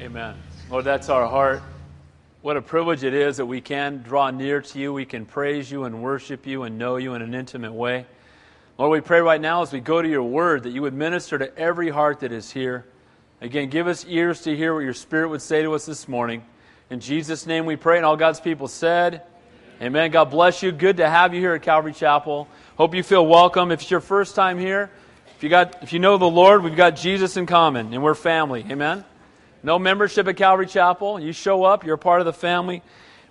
Amen. Lord, that's our heart. What a privilege it is that we can draw near to you. We can praise you and worship you and know you in an intimate way. Lord, we pray right now as we go to your word that you would minister to every heart that is here. Again, give us ears to hear what your spirit would say to us this morning. In Jesus' name we pray, and all God's people said, Amen. Amen. God bless you. Good to have you here at Calvary Chapel. Hope you feel welcome. If it's your first time here, if you, got, if you know the Lord, we've got Jesus in common, and we're family. Amen. No membership at Calvary Chapel. You show up, you're a part of the family.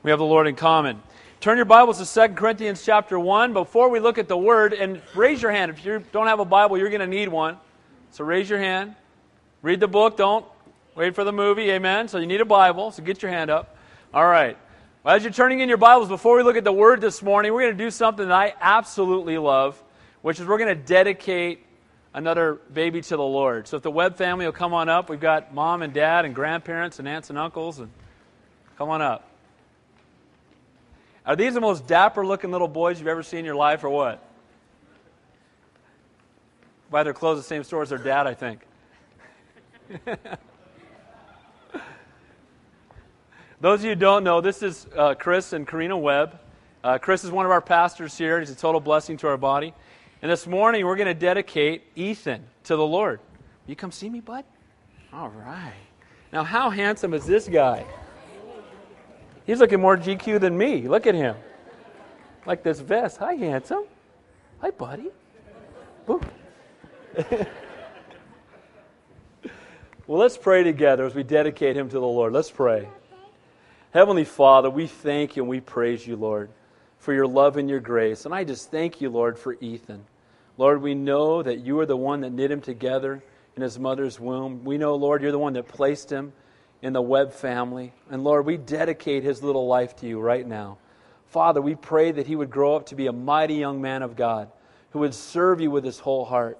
We have the Lord in common. Turn your Bibles to 2 Corinthians chapter 1. Before we look at the Word, and raise your hand. If you don't have a Bible, you're going to need one. So raise your hand. Read the book. Don't wait for the movie. Amen. So you need a Bible. So get your hand up. All right. Well, as you're turning in your Bibles, before we look at the Word this morning, we're going to do something that I absolutely love, which is we're going to dedicate another baby to the Lord. So if the Webb family will come on up, we've got mom and dad and grandparents and aunts and uncles, and come on up. Are these the most dapper looking little boys you've ever seen in your life, or what? Buy their clothes the same store as their dad, I think. Those of you who don't know, this is uh, Chris and Karina Webb. Uh, Chris is one of our pastors here. He's a total blessing to our body. And this morning, we're going to dedicate Ethan to the Lord. You come see me, bud? All right. Now, how handsome is this guy? He's looking more GQ than me. Look at him. Like this vest. Hi, handsome. Hi, buddy. well, let's pray together as we dedicate him to the Lord. Let's pray. Heavenly Father, we thank you and we praise you, Lord for your love and your grace. And I just thank you, Lord, for Ethan. Lord, we know that you are the one that knit him together in his mother's womb. We know, Lord, you're the one that placed him in the Webb family. And Lord, we dedicate his little life to you right now. Father, we pray that he would grow up to be a mighty young man of God who would serve you with his whole heart.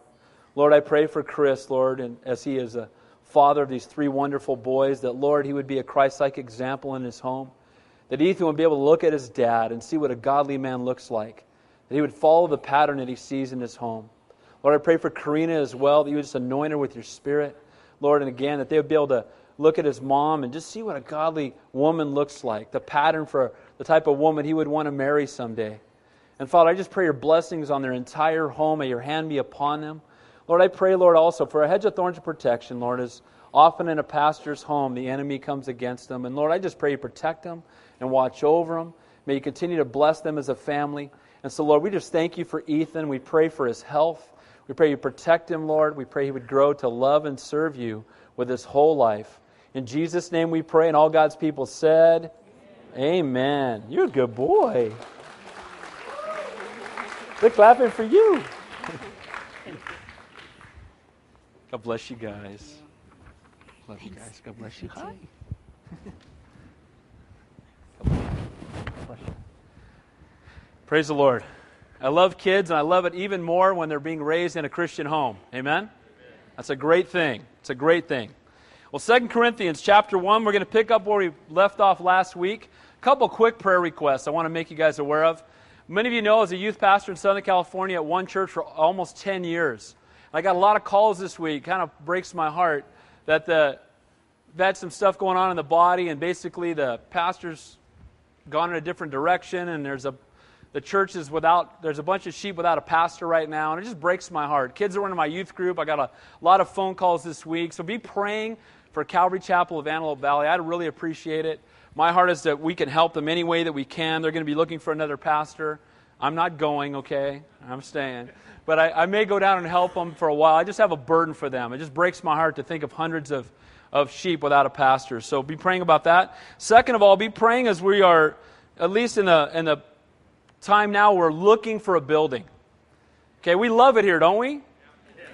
Lord, I pray for Chris, Lord, and as he is a father of these three wonderful boys, that, Lord, he would be a Christ like example in his home. That Ethan would be able to look at his dad and see what a godly man looks like. That he would follow the pattern that he sees in his home. Lord, I pray for Karina as well, that you would just anoint her with your spirit. Lord, and again, that they would be able to look at his mom and just see what a godly woman looks like, the pattern for the type of woman he would want to marry someday. And Father, I just pray your blessings on their entire home. May your hand be upon them. Lord, I pray, Lord, also for a hedge of thorns of protection, Lord, as often in a pastor's home the enemy comes against them. And Lord, I just pray you protect them and watch over them. May you continue to bless them as a family. And so, Lord, we just thank you for Ethan. We pray for his health. We pray you protect him, Lord. We pray he would grow to love and serve you with his whole life. In Jesus' name we pray, and all God's people said, Amen. Amen. You're a good boy. They're clapping for you. God bless you guys. Love you guys. God bless you. Hi. Praise the Lord. I love kids, and I love it even more when they're being raised in a Christian home. Amen? Amen? That's a great thing. It's a great thing. Well, Second Corinthians chapter 1, we're going to pick up where we left off last week. A couple quick prayer requests I want to make you guys aware of. Many of you know, as a youth pastor in Southern California at one church for almost 10 years, I got a lot of calls this week. Kind of breaks my heart that the had some stuff going on in the body, and basically the pastor's gone in a different direction, and there's a the church is without, there's a bunch of sheep without a pastor right now, and it just breaks my heart. Kids are in my youth group. I got a lot of phone calls this week. So be praying for Calvary Chapel of Antelope Valley. I'd really appreciate it. My heart is that we can help them any way that we can. They're going to be looking for another pastor. I'm not going, okay? I'm staying. But I, I may go down and help them for a while. I just have a burden for them. It just breaks my heart to think of hundreds of, of sheep without a pastor. So be praying about that. Second of all, be praying as we are, at least in the, in the time now we're looking for a building. Okay, we love it here, don't we?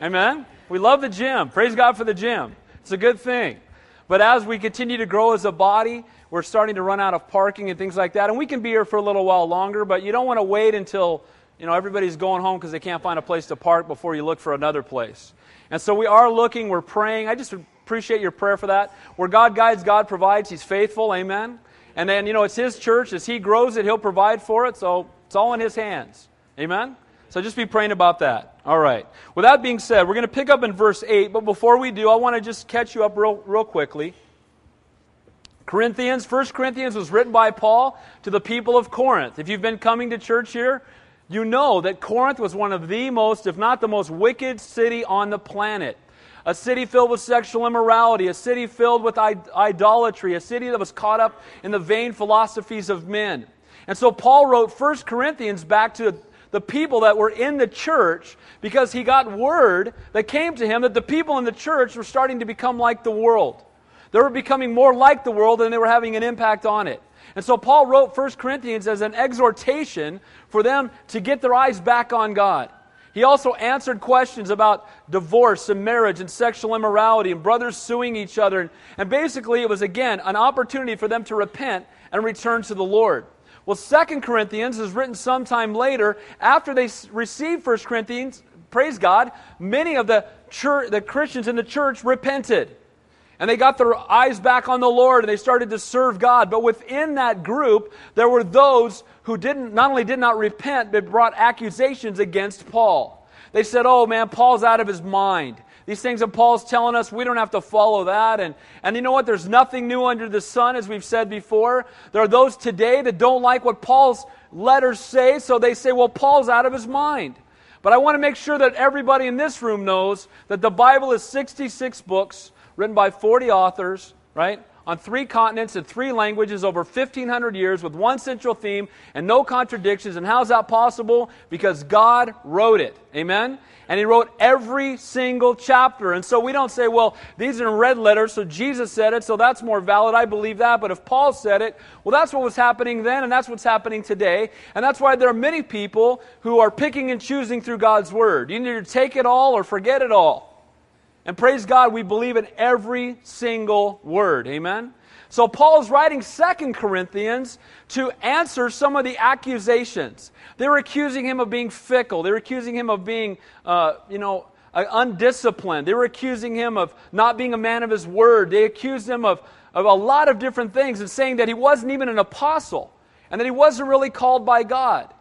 Amen? We love the gym. Praise God for the gym. It's a good thing. But as we continue to grow as a body, we're starting to run out of parking and things like that. And we can be here for a little while longer, but you don't want to wait until you know everybody's going home because they can't find a place to park before you look for another place. And so we are looking, we're praying. I just appreciate your prayer for that. Where God guides, God provides. He's faithful. Amen. And then, you know, it's His church. As He grows it, He'll provide for it. So it's all in His hands. Amen? So just be praying about that. All right. With that being said, we're going to pick up in verse 8, but before we do, I want to just catch you up real, real quickly. Corinthians, 1 Corinthians was written by Paul to the people of Corinth. If you've been coming to church here, you know that Corinth was one of the most, if not the most wicked city on the planet. A city filled with sexual immorality, a city filled with idolatry, a city that was caught up in the vain philosophies of men. And so Paul wrote 1 Corinthians back to the people that were in the church because he got word that came to him that the people in the church were starting to become like the world. They were becoming more like the world and they were having an impact on it. And so Paul wrote 1 Corinthians as an exhortation for them to get their eyes back on God. He also answered questions about divorce and marriage and sexual immorality and brothers suing each other. And basically, it was again an opportunity for them to repent and return to the Lord. Well, 2 Corinthians is written sometime later after they received 1 Corinthians. Praise God. Many of the, church, the Christians in the church repented. And they got their eyes back on the Lord and they started to serve God. But within that group, there were those who didn't, not only did not repent, but brought accusations against Paul. They said, oh man, Paul's out of his mind. These things that Paul's telling us, we don't have to follow that. And, and you know what? There's nothing new under the sun, as we've said before. There are those today that don't like what Paul's letters say, so they say, well, Paul's out of his mind. But I want to make sure that everybody in this room knows that the Bible is 66 books written by 40 authors, right? On three continents in three languages over 1,500 years with one central theme and no contradictions. And how's that possible? Because God wrote it. Amen? And He wrote every single chapter. And so we don't say, well, these are in red letters, so Jesus said it, so that's more valid. I believe that. But if Paul said it, well, that's what was happening then, and that's what's happening today. And that's why there are many people who are picking and choosing through God's Word. You need to take it all or forget it all. And praise God, we believe in every single word. Amen? So Paul is writing Second Corinthians to answer some of the accusations. They were accusing him of being fickle. They were accusing him of being, uh, you know, undisciplined. They were accusing him of not being a man of his word. They accused him of, of a lot of different things and saying that he wasn't even an apostle and that he wasn't really called by God.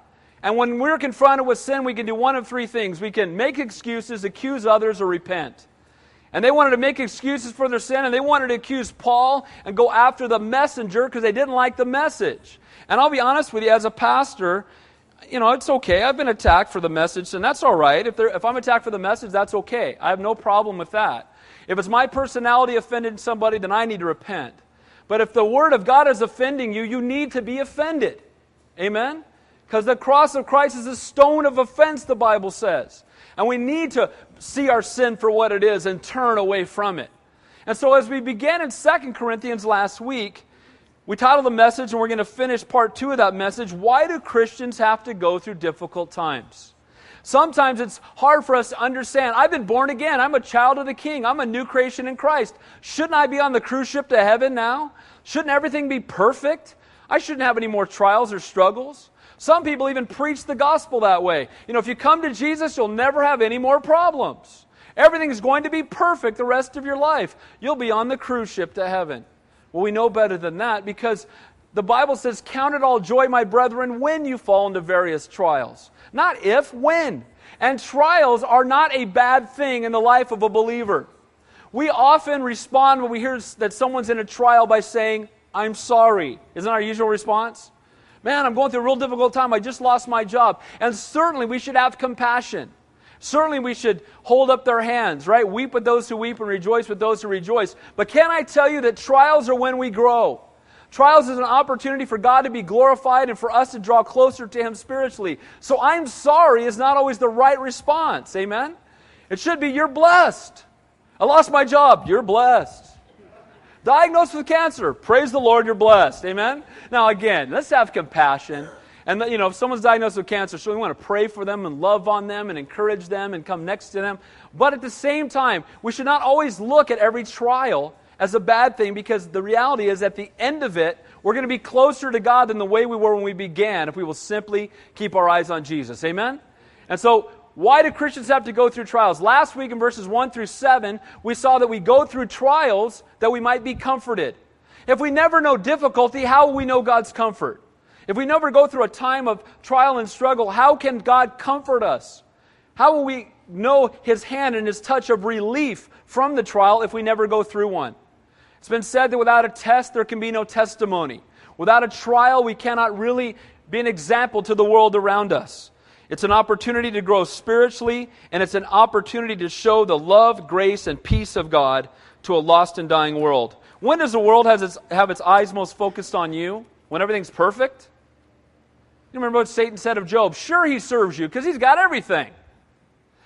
And when we're confronted with sin, we can do one of three things. We can make excuses, accuse others, or repent. And they wanted to make excuses for their sin, and they wanted to accuse Paul and go after the messenger because they didn't like the message. And I'll be honest with you, as a pastor, you know, it's okay. I've been attacked for the message, and that's all right. If, if I'm attacked for the message, that's okay. I have no problem with that. If it's my personality offended somebody, then I need to repent. But if the Word of God is offending you, you need to be offended. Amen? Because the cross of Christ is a stone of offense, the Bible says. And we need to see our sin for what it is and turn away from it. And so, as we began in 2 Corinthians last week, we titled the message, and we're going to finish part two of that message Why do Christians have to go through difficult times? Sometimes it's hard for us to understand. I've been born again. I'm a child of the King. I'm a new creation in Christ. Shouldn't I be on the cruise ship to heaven now? Shouldn't everything be perfect? I shouldn't have any more trials or struggles. Some people even preach the gospel that way. You know, if you come to Jesus, you'll never have any more problems. Everything's going to be perfect the rest of your life. You'll be on the cruise ship to heaven. Well, we know better than that because the Bible says, Count it all joy, my brethren, when you fall into various trials. Not if, when. And trials are not a bad thing in the life of a believer. We often respond when we hear that someone's in a trial by saying, I'm sorry. Isn't our usual response? Man, I'm going through a real difficult time. I just lost my job. And certainly we should have compassion. Certainly we should hold up their hands, right? Weep with those who weep and rejoice with those who rejoice. But can I tell you that trials are when we grow? Trials is an opportunity for God to be glorified and for us to draw closer to Him spiritually. So I'm sorry is not always the right response. Amen? It should be, you're blessed. I lost my job. You're blessed. Diagnosed with cancer. Praise the Lord, you're blessed. Amen? Now, again, let's have compassion. And, you know, if someone's diagnosed with cancer, so we want to pray for them and love on them and encourage them and come next to them. But at the same time, we should not always look at every trial as a bad thing because the reality is at the end of it, we're going to be closer to God than the way we were when we began if we will simply keep our eyes on Jesus. Amen? And so why do Christians have to go through trials? Last week in verses 1 through 7, we saw that we go through trials that we might be comforted. If we never know difficulty, how will we know God's comfort? If we never go through a time of trial and struggle, how can God comfort us? How will we know His hand and His touch of relief from the trial if we never go through one? It's been said that without a test, there can be no testimony. Without a trial, we cannot really be an example to the world around us. It's an opportunity to grow spiritually, and it's an opportunity to show the love, grace, and peace of God to a lost and dying world. When does the world its, have its eyes most focused on you? When everything's perfect? You remember what Satan said of Job? Sure, he serves you because he's got everything.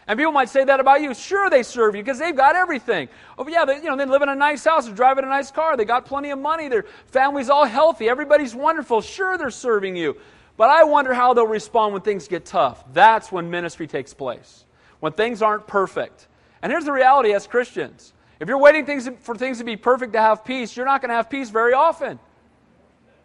And people might say that about you. Sure, they serve you because they've got everything. Oh, yeah, they, you know, they live in a nice house, they're driving a nice car, they got plenty of money, their family's all healthy, everybody's wonderful. Sure, they're serving you. But I wonder how they'll respond when things get tough. That's when ministry takes place, when things aren't perfect. And here's the reality as Christians if you're waiting things, for things to be perfect to have peace, you're not going to have peace very often.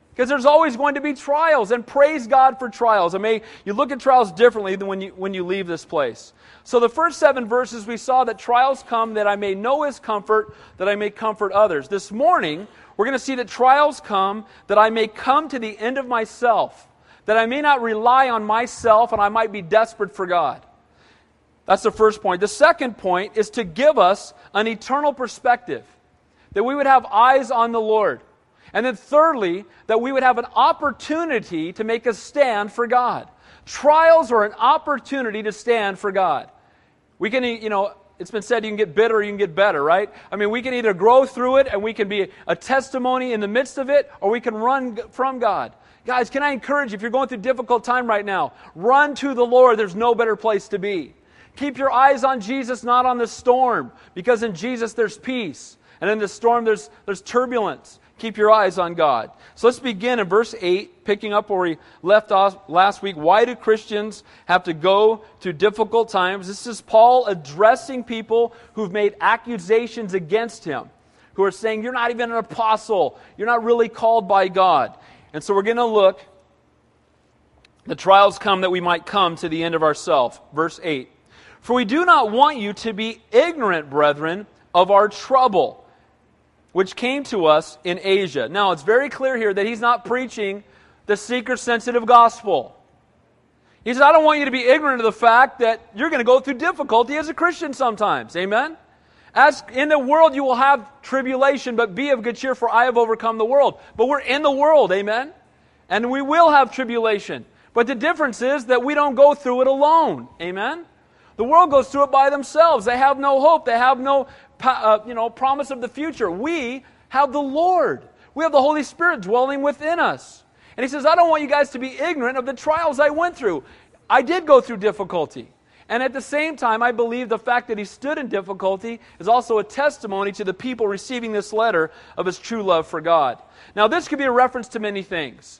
Because there's always going to be trials, and praise God for trials. I mean, you look at trials differently than when you, when you leave this place. So, the first seven verses, we saw that trials come that I may know his comfort, that I may comfort others. This morning, we're going to see that trials come that I may come to the end of myself, that I may not rely on myself and I might be desperate for God. That's the first point. The second point is to give us an eternal perspective, that we would have eyes on the Lord. And then, thirdly, that we would have an opportunity to make a stand for God. Trials are an opportunity to stand for God. We can, you know, it's been said you can get bitter you can get better, right? I mean, we can either grow through it and we can be a testimony in the midst of it, or we can run from God. Guys, can I encourage you, if you're going through a difficult time right now, run to the Lord. There's no better place to be. Keep your eyes on Jesus, not on the storm, because in Jesus there's peace. And in the storm, there's, there's turbulence. Keep your eyes on God. So let's begin in verse 8, picking up where we left off last week. Why do Christians have to go through difficult times? This is Paul addressing people who've made accusations against him, who are saying, You're not even an apostle. You're not really called by God. And so we're going to look. The trials come that we might come to the end of ourselves. Verse 8. For we do not want you to be ignorant, brethren, of our trouble which came to us in Asia. Now, it's very clear here that he's not preaching the seeker sensitive gospel. He says, I don't want you to be ignorant of the fact that you're going to go through difficulty as a Christian sometimes. Amen? As in the world you will have tribulation, but be of good cheer, for I have overcome the world. But we're in the world, amen? And we will have tribulation. But the difference is that we don't go through it alone. Amen? The world goes through it by themselves. They have no hope. They have no uh, you know, promise of the future. We have the Lord. We have the Holy Spirit dwelling within us. And he says, I don't want you guys to be ignorant of the trials I went through. I did go through difficulty. And at the same time, I believe the fact that he stood in difficulty is also a testimony to the people receiving this letter of his true love for God. Now, this could be a reference to many things.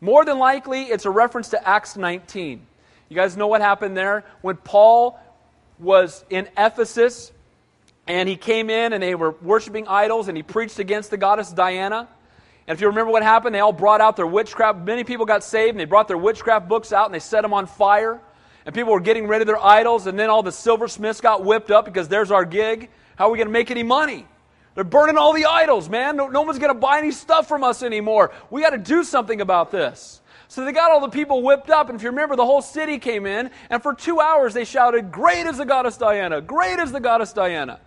More than likely, it's a reference to Acts 19. You guys know what happened there? When Paul was in Ephesus, and he came in and they were worshiping idols and he preached against the goddess Diana. And if you remember what happened, they all brought out their witchcraft. Many people got saved and they brought their witchcraft books out and they set them on fire. And people were getting rid of their idols. And then all the silversmiths got whipped up because there's our gig. How are we going to make any money? They're burning all the idols, man. No, no one's going to buy any stuff from us anymore. We got to do something about this. So they got all the people whipped up, and if you remember, the whole city came in, and for two hours they shouted, Great is the goddess Diana! Great is the goddess Diana!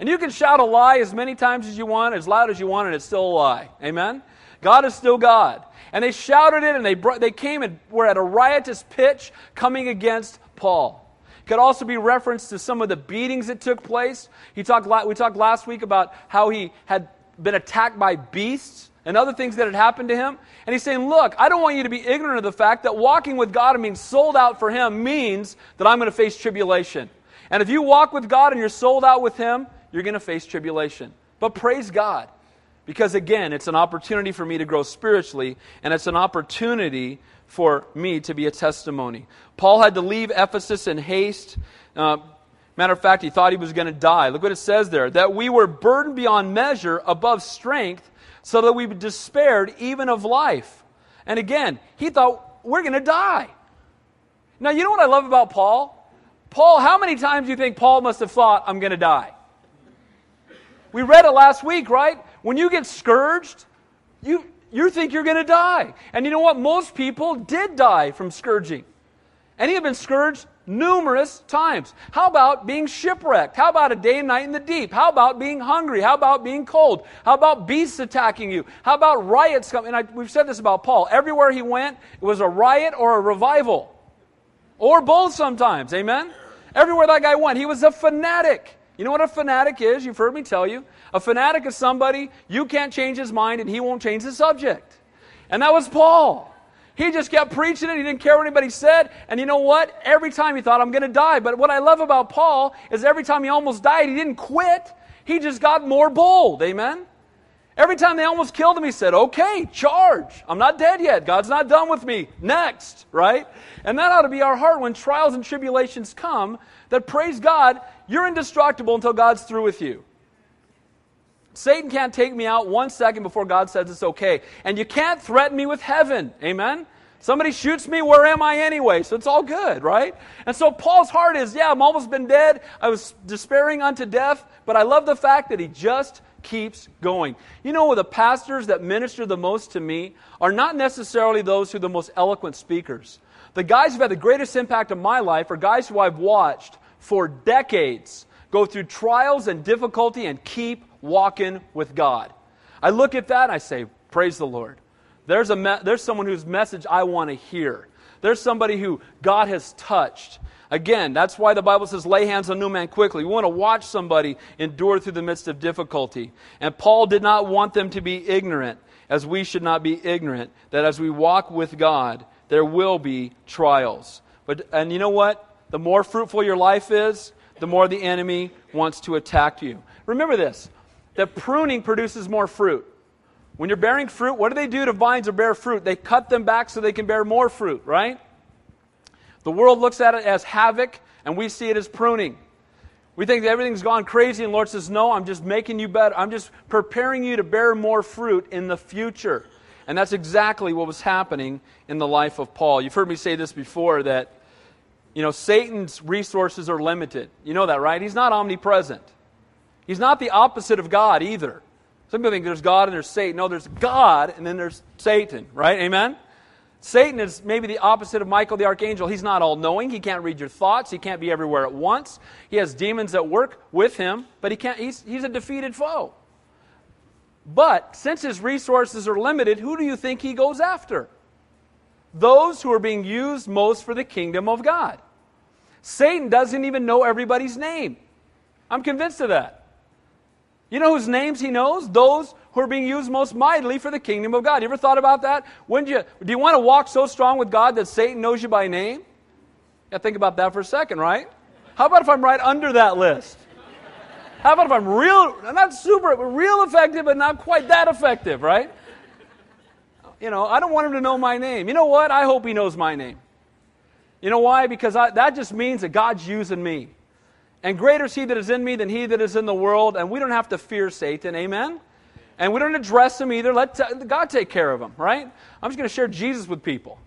And you can shout a lie as many times as you want, as loud as you want, and it's still a lie. Amen? God is still God. And they shouted it, and they, brought, they came and were at a riotous pitch coming against Paul. Could also be reference to some of the beatings that took place. He talked, we talked last week about how he had been attacked by beasts and other things that had happened to him. And he's saying, Look, I don't want you to be ignorant of the fact that walking with God and being sold out for Him means that I'm going to face tribulation. And if you walk with God and you're sold out with Him, you're going to face tribulation. But praise God, because again, it's an opportunity for me to grow spiritually, and it's an opportunity for me to be a testimony. Paul had to leave Ephesus in haste. Uh, matter of fact, he thought he was going to die. Look what it says there that we were burdened beyond measure, above strength, so that we despaired even of life. And again, he thought, we're going to die. Now, you know what I love about Paul? Paul, how many times do you think Paul must have thought, I'm going to die? We read it last week, right? When you get scourged, you, you think you're going to die. And you know what? Most people did die from scourging. And he had been scourged Numerous times. How about being shipwrecked? How about a day and night in the deep? How about being hungry? How about being cold? How about beasts attacking you? How about riots coming? And I, we've said this about Paul. Everywhere he went, it was a riot or a revival. Or both sometimes. Amen? Everywhere that guy went, he was a fanatic. You know what a fanatic is? You've heard me tell you. A fanatic is somebody you can't change his mind and he won't change the subject. And that was Paul. He just kept preaching it. He didn't care what anybody said. And you know what? Every time he thought, I'm going to die. But what I love about Paul is every time he almost died, he didn't quit. He just got more bold. Amen? Every time they almost killed him, he said, Okay, charge. I'm not dead yet. God's not done with me. Next, right? And that ought to be our heart when trials and tribulations come, that praise God, you're indestructible until God's through with you. Satan can't take me out one second before God says it's okay. And you can't threaten me with heaven. Amen? Somebody shoots me, where am I anyway? So it's all good, right? And so Paul's heart is, yeah, I'm almost been dead. I was despairing unto death, but I love the fact that he just keeps going. You know, the pastors that minister the most to me are not necessarily those who are the most eloquent speakers. The guys who've had the greatest impact on my life are guys who I've watched for decades go through trials and difficulty and keep walking with God. I look at that and I say, Praise the Lord. There's, a me- there's someone whose message I want to hear. There's somebody who God has touched. Again, that's why the Bible says, lay hands on no man quickly. We want to watch somebody endure through the midst of difficulty. And Paul did not want them to be ignorant, as we should not be ignorant, that as we walk with God, there will be trials. But, and you know what? The more fruitful your life is, the more the enemy wants to attack you. Remember this that pruning produces more fruit. When you're bearing fruit, what do they do to vines or bear fruit? They cut them back so they can bear more fruit, right? The world looks at it as havoc, and we see it as pruning. We think that everything's gone crazy, and Lord says, No, I'm just making you better. I'm just preparing you to bear more fruit in the future. And that's exactly what was happening in the life of Paul. You've heard me say this before that, you know, Satan's resources are limited. You know that, right? He's not omnipresent. He's not the opposite of God either. Some people think there's God and there's Satan. No, there's God and then there's Satan, right? Amen? Satan is maybe the opposite of Michael the archangel. He's not all knowing. He can't read your thoughts. He can't be everywhere at once. He has demons that work with him, but he can't, he's, he's a defeated foe. But since his resources are limited, who do you think he goes after? Those who are being used most for the kingdom of God. Satan doesn't even know everybody's name. I'm convinced of that. You know whose names he knows? Those who are being used most mightily for the kingdom of God. You ever thought about that? When you, do you want to walk so strong with God that Satan knows you by name? Yeah, think about that for a second, right? How about if I'm right under that list? How about if I'm real, not super, but real effective, but not quite that effective, right? You know, I don't want him to know my name. You know what? I hope he knows my name. You know why? Because I, that just means that God's using me. And greater is he that is in me than he that is in the world. And we don't have to fear Satan. Amen? And we don't address him either. Let God take care of him, right? I'm just going to share Jesus with people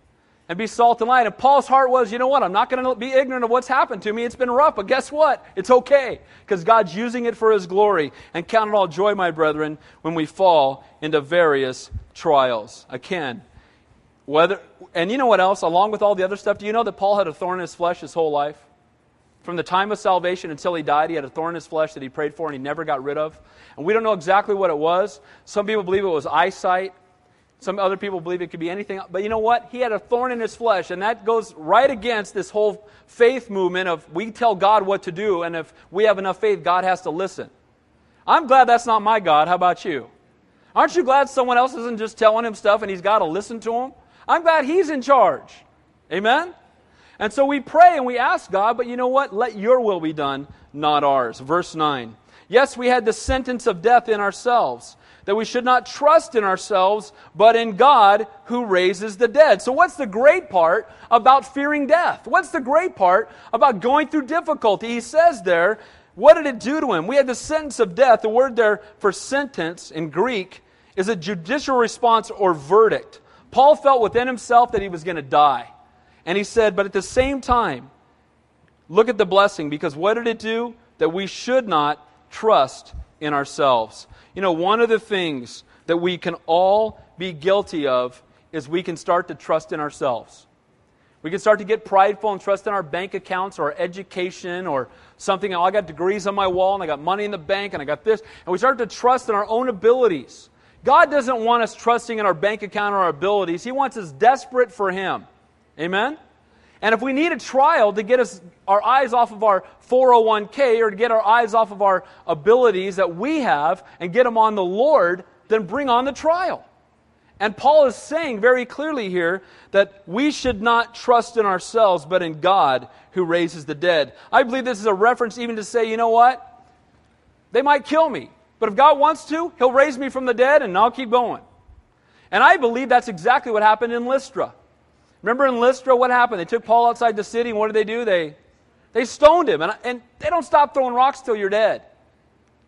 and be salt and light. And Paul's heart was, you know what? I'm not going to be ignorant of what's happened to me. It's been rough, but guess what? It's okay because God's using it for his glory. And count it all joy, my brethren, when we fall into various trials. Again, whether, and you know what else? Along with all the other stuff, do you know that Paul had a thorn in his flesh his whole life? From the time of salvation until he died, he had a thorn in his flesh that he prayed for and he never got rid of. And we don't know exactly what it was. Some people believe it was eyesight. Some other people believe it could be anything. But you know what? He had a thorn in his flesh, and that goes right against this whole faith movement of we tell God what to do, and if we have enough faith, God has to listen. I'm glad that's not my God. How about you? Aren't you glad someone else isn't just telling him stuff and he's got to listen to him? I'm glad he's in charge. Amen? And so we pray and we ask God, but you know what? Let your will be done, not ours. Verse 9. Yes, we had the sentence of death in ourselves, that we should not trust in ourselves, but in God who raises the dead. So, what's the great part about fearing death? What's the great part about going through difficulty? He says there, what did it do to him? We had the sentence of death. The word there for sentence in Greek is a judicial response or verdict. Paul felt within himself that he was going to die. And he said, but at the same time, look at the blessing, because what did it do? That we should not trust in ourselves. You know, one of the things that we can all be guilty of is we can start to trust in ourselves. We can start to get prideful and trust in our bank accounts or our education or something. Oh, I got degrees on my wall and I got money in the bank and I got this. And we start to trust in our own abilities. God doesn't want us trusting in our bank account or our abilities. He wants us desperate for Him. Amen? And if we need a trial to get us our eyes off of our 401k or to get our eyes off of our abilities that we have and get them on the Lord, then bring on the trial. And Paul is saying very clearly here that we should not trust in ourselves, but in God who raises the dead. I believe this is a reference even to say, you know what? They might kill me, but if God wants to, He'll raise me from the dead and I'll keep going. And I believe that's exactly what happened in Lystra. Remember in Lystra, what happened? They took Paul outside the city, and what did they do? They, they stoned him. And, and they don't stop throwing rocks till you're dead.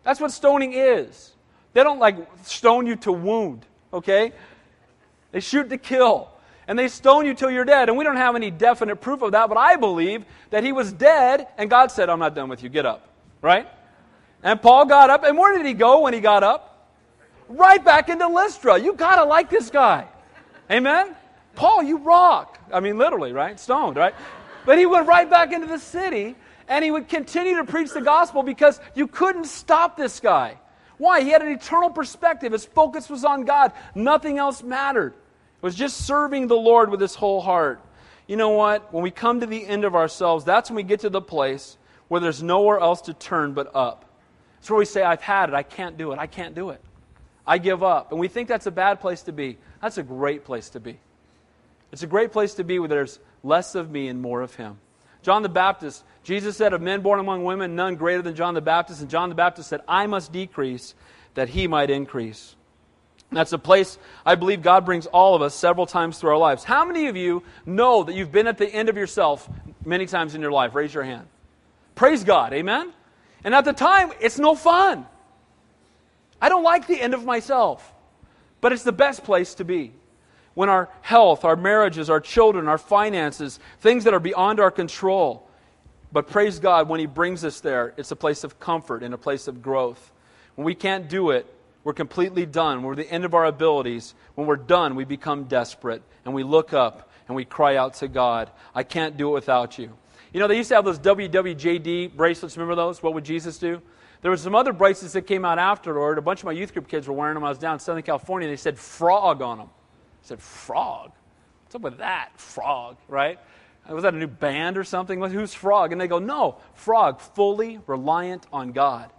That's what stoning is. They don't like stone you to wound, okay? They shoot to kill. And they stone you till you're dead. And we don't have any definite proof of that, but I believe that he was dead and God said, I'm not done with you. Get up. Right? And Paul got up. And where did he go when he got up? Right back into Lystra. You got to like this guy. Amen? Paul, you rock. I mean, literally, right? Stoned, right? But he went right back into the city and he would continue to preach the gospel because you couldn't stop this guy. Why? He had an eternal perspective. His focus was on God. Nothing else mattered. It was just serving the Lord with his whole heart. You know what? When we come to the end of ourselves, that's when we get to the place where there's nowhere else to turn but up. It's where we say, I've had it. I can't do it. I can't do it. I give up. And we think that's a bad place to be. That's a great place to be. It's a great place to be where there's less of me and more of him. John the Baptist, Jesus said, Of men born among women, none greater than John the Baptist. And John the Baptist said, I must decrease that he might increase. That's a place I believe God brings all of us several times through our lives. How many of you know that you've been at the end of yourself many times in your life? Raise your hand. Praise God. Amen? And at the time, it's no fun. I don't like the end of myself, but it's the best place to be when our health, our marriages, our children, our finances, things that are beyond our control. But praise God, when He brings us there, it's a place of comfort and a place of growth. When we can't do it, we're completely done. We're the end of our abilities. When we're done, we become desperate and we look up and we cry out to God, I can't do it without you. You know, they used to have those WWJD bracelets. Remember those? What would Jesus do? There were some other bracelets that came out afterward. A bunch of my youth group kids were wearing them. I was down in Southern California, and they said frog on them said, Frog? What's up with that? Frog, right? Was that a new band or something? Who's Frog? And they go, No, Frog, fully reliant on God.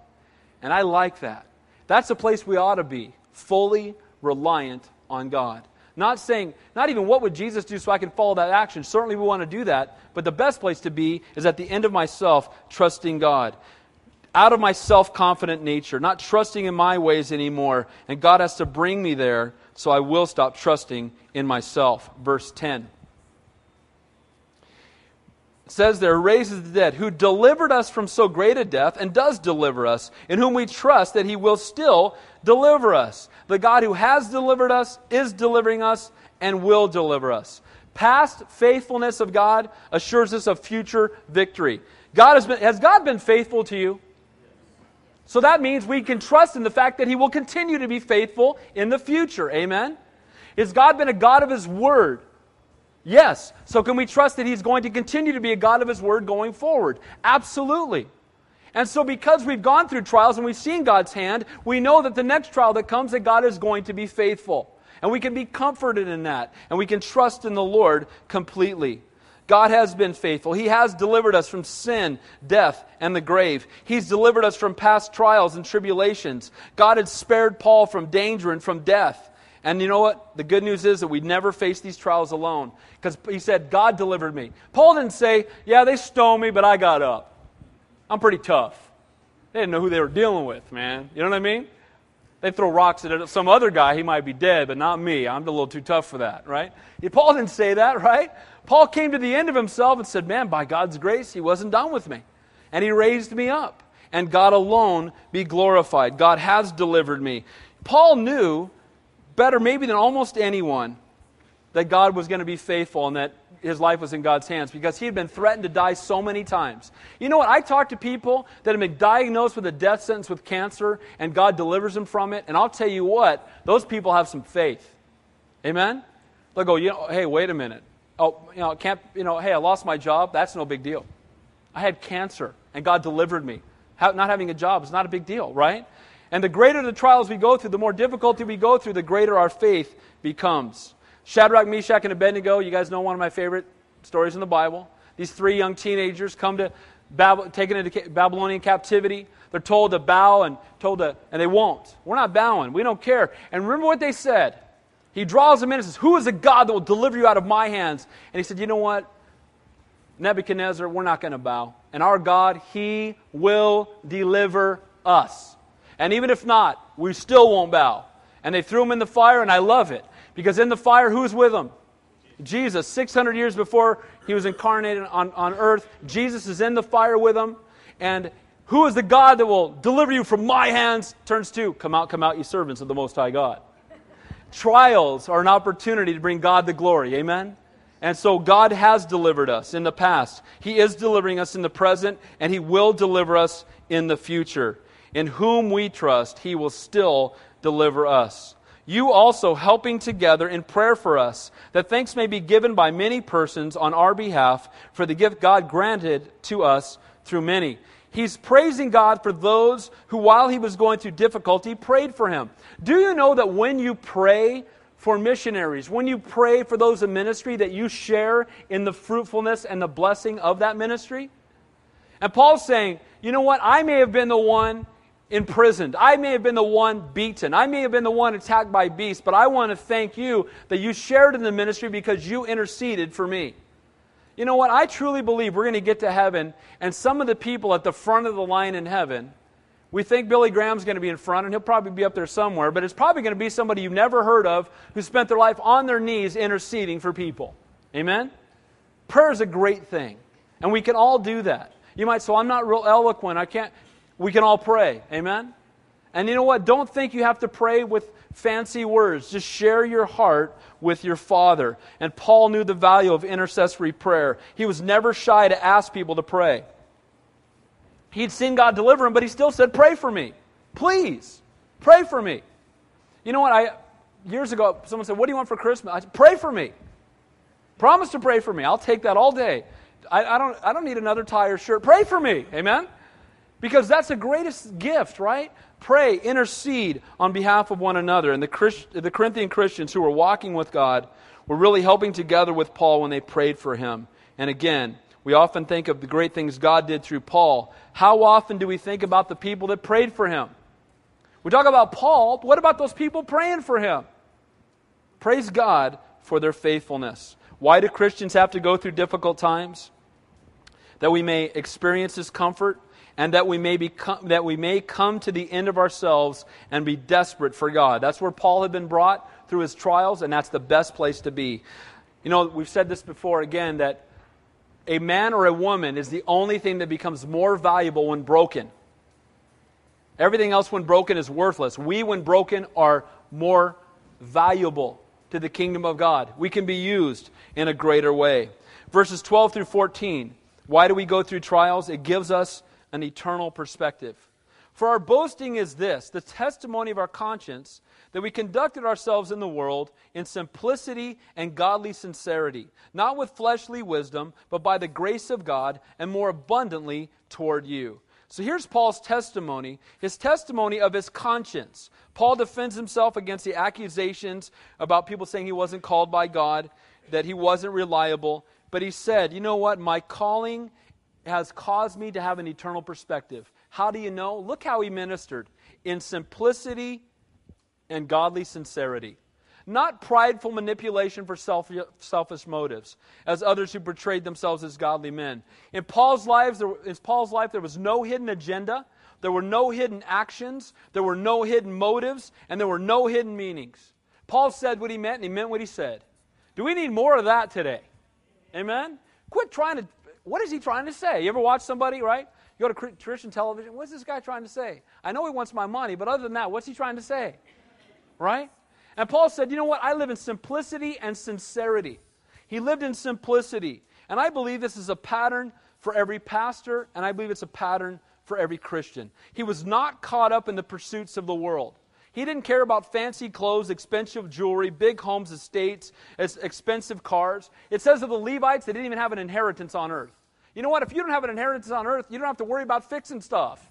And I like that. That's the place we ought to be, fully reliant on God. Not saying, not even what would Jesus do so I can follow that action. Certainly we want to do that. But the best place to be is at the end of myself, trusting God. Out of my self confident nature, not trusting in my ways anymore. And God has to bring me there so I will stop trusting in myself. Verse 10. It says there, raises the dead, who delivered us from so great a death and does deliver us, in whom we trust that he will still deliver us. The God who has delivered us, is delivering us, and will deliver us. Past faithfulness of God assures us of future victory. God has, been, has God been faithful to you? So that means we can trust in the fact that He will continue to be faithful in the future. Amen? Has God been a God of His Word? Yes. So can we trust that He's going to continue to be a God of His Word going forward? Absolutely. And so, because we've gone through trials and we've seen God's hand, we know that the next trial that comes, that God is going to be faithful. And we can be comforted in that. And we can trust in the Lord completely. God has been faithful. He has delivered us from sin, death, and the grave. He's delivered us from past trials and tribulations. God had spared Paul from danger and from death. And you know what? The good news is that we never face these trials alone. Because he said, God delivered me. Paul didn't say, Yeah, they stoned me, but I got up. I'm pretty tough. They didn't know who they were dealing with, man. You know what I mean? They throw rocks at some other guy, he might be dead, but not me. I'm a little too tough for that, right? Paul didn't say that, right? Paul came to the end of himself and said, Man, by God's grace, he wasn't done with me. And he raised me up. And God alone be glorified. God has delivered me. Paul knew better, maybe than almost anyone, that God was going to be faithful and that his life was in God's hands because he had been threatened to die so many times. You know what? I talk to people that have been diagnosed with a death sentence with cancer and God delivers them from it, and I'll tell you what, those people have some faith. Amen? They'll go, you know, hey, wait a minute. Oh, you know, can't, you know, hey, I lost my job. That's no big deal. I had cancer, and God delivered me. Not having a job is not a big deal, right? And the greater the trials we go through, the more difficulty we go through, the greater our faith becomes. Shadrach, Meshach, and Abednego, you guys know one of my favorite stories in the Bible. These three young teenagers come to Bab- taken into Babylonian captivity. They're told to bow and told to, and they won't. We're not bowing. We don't care. And remember what they said. He draws them in and says, Who is a God that will deliver you out of my hands? And he said, You know what? Nebuchadnezzar, we're not going to bow. And our God, He will deliver us. And even if not, we still won't bow. And they threw him in the fire, and I love it. Because in the fire, who's with him? Jesus. 600 years before he was incarnated on, on earth, Jesus is in the fire with him. And who is the God that will deliver you from my hands? Turns to, come out, come out, you servants of the Most High God. Trials are an opportunity to bring God the glory. Amen? And so God has delivered us in the past. He is delivering us in the present, and He will deliver us in the future. In whom we trust, He will still deliver us. You also helping together in prayer for us, that thanks may be given by many persons on our behalf for the gift God granted to us through many. He's praising God for those who, while he was going through difficulty, prayed for him. Do you know that when you pray for missionaries, when you pray for those in ministry, that you share in the fruitfulness and the blessing of that ministry? And Paul's saying, you know what? I may have been the one imprisoned. I may have been the one beaten. I may have been the one attacked by beasts, but I want to thank you that you shared in the ministry because you interceded for me. You know what? I truly believe we're going to get to heaven, and some of the people at the front of the line in heaven we think Billy Graham's going to be in front, and he'll probably be up there somewhere, but it's probably going to be somebody you've never heard of who spent their life on their knees interceding for people. Amen? Prayer is a great thing, and we can all do that. You might say, well, I'm not real eloquent. I can't. We can all pray. Amen? And you know what? Don't think you have to pray with fancy words. Just share your heart with your Father. And Paul knew the value of intercessory prayer. He was never shy to ask people to pray. He'd seen God deliver him, but he still said, Pray for me. Please, pray for me. You know what? I years ago, someone said, What do you want for Christmas? I said, Pray for me. Promise to pray for me. I'll take that all day. I, I, don't, I don't need another tie or shirt. Pray for me. Amen? Because that's the greatest gift, right? Pray, intercede on behalf of one another. And the, Christ, the Corinthian Christians who were walking with God were really helping together with Paul when they prayed for him. And again, we often think of the great things God did through Paul. How often do we think about the people that prayed for him? We talk about Paul, but what about those people praying for him? Praise God for their faithfulness. Why do Christians have to go through difficult times? That we may experience His comfort and that we may, become, that we may come to the end of ourselves and be desperate for God. That's where Paul had been brought through his trials, and that's the best place to be. You know, we've said this before again that a man or a woman is the only thing that becomes more valuable when broken. Everything else, when broken, is worthless. We, when broken, are more valuable to the kingdom of God. We can be used in a greater way. Verses 12 through 14. Why do we go through trials? It gives us an eternal perspective. For our boasting is this the testimony of our conscience that we conducted ourselves in the world in simplicity and godly sincerity, not with fleshly wisdom, but by the grace of God, and more abundantly toward you. So here's Paul's testimony, his testimony of his conscience. Paul defends himself against the accusations about people saying he wasn't called by God, that he wasn't reliable. But he said, You know what? My calling has caused me to have an eternal perspective. How do you know? Look how he ministered in simplicity and godly sincerity. Not prideful manipulation for self, selfish motives, as others who portrayed themselves as godly men. In Paul's, lives, in Paul's life, there was no hidden agenda, there were no hidden actions, there were no hidden motives, and there were no hidden meanings. Paul said what he meant, and he meant what he said. Do we need more of that today? Amen? Quit trying to. What is he trying to say? You ever watch somebody, right? You go to Christian television, what's this guy trying to say? I know he wants my money, but other than that, what's he trying to say? Right? And Paul said, you know what? I live in simplicity and sincerity. He lived in simplicity. And I believe this is a pattern for every pastor, and I believe it's a pattern for every Christian. He was not caught up in the pursuits of the world. He didn't care about fancy clothes, expensive jewelry, big homes, estates, expensive cars. It says of the Levites, they didn't even have an inheritance on earth. You know what? If you don't have an inheritance on earth, you don't have to worry about fixing stuff.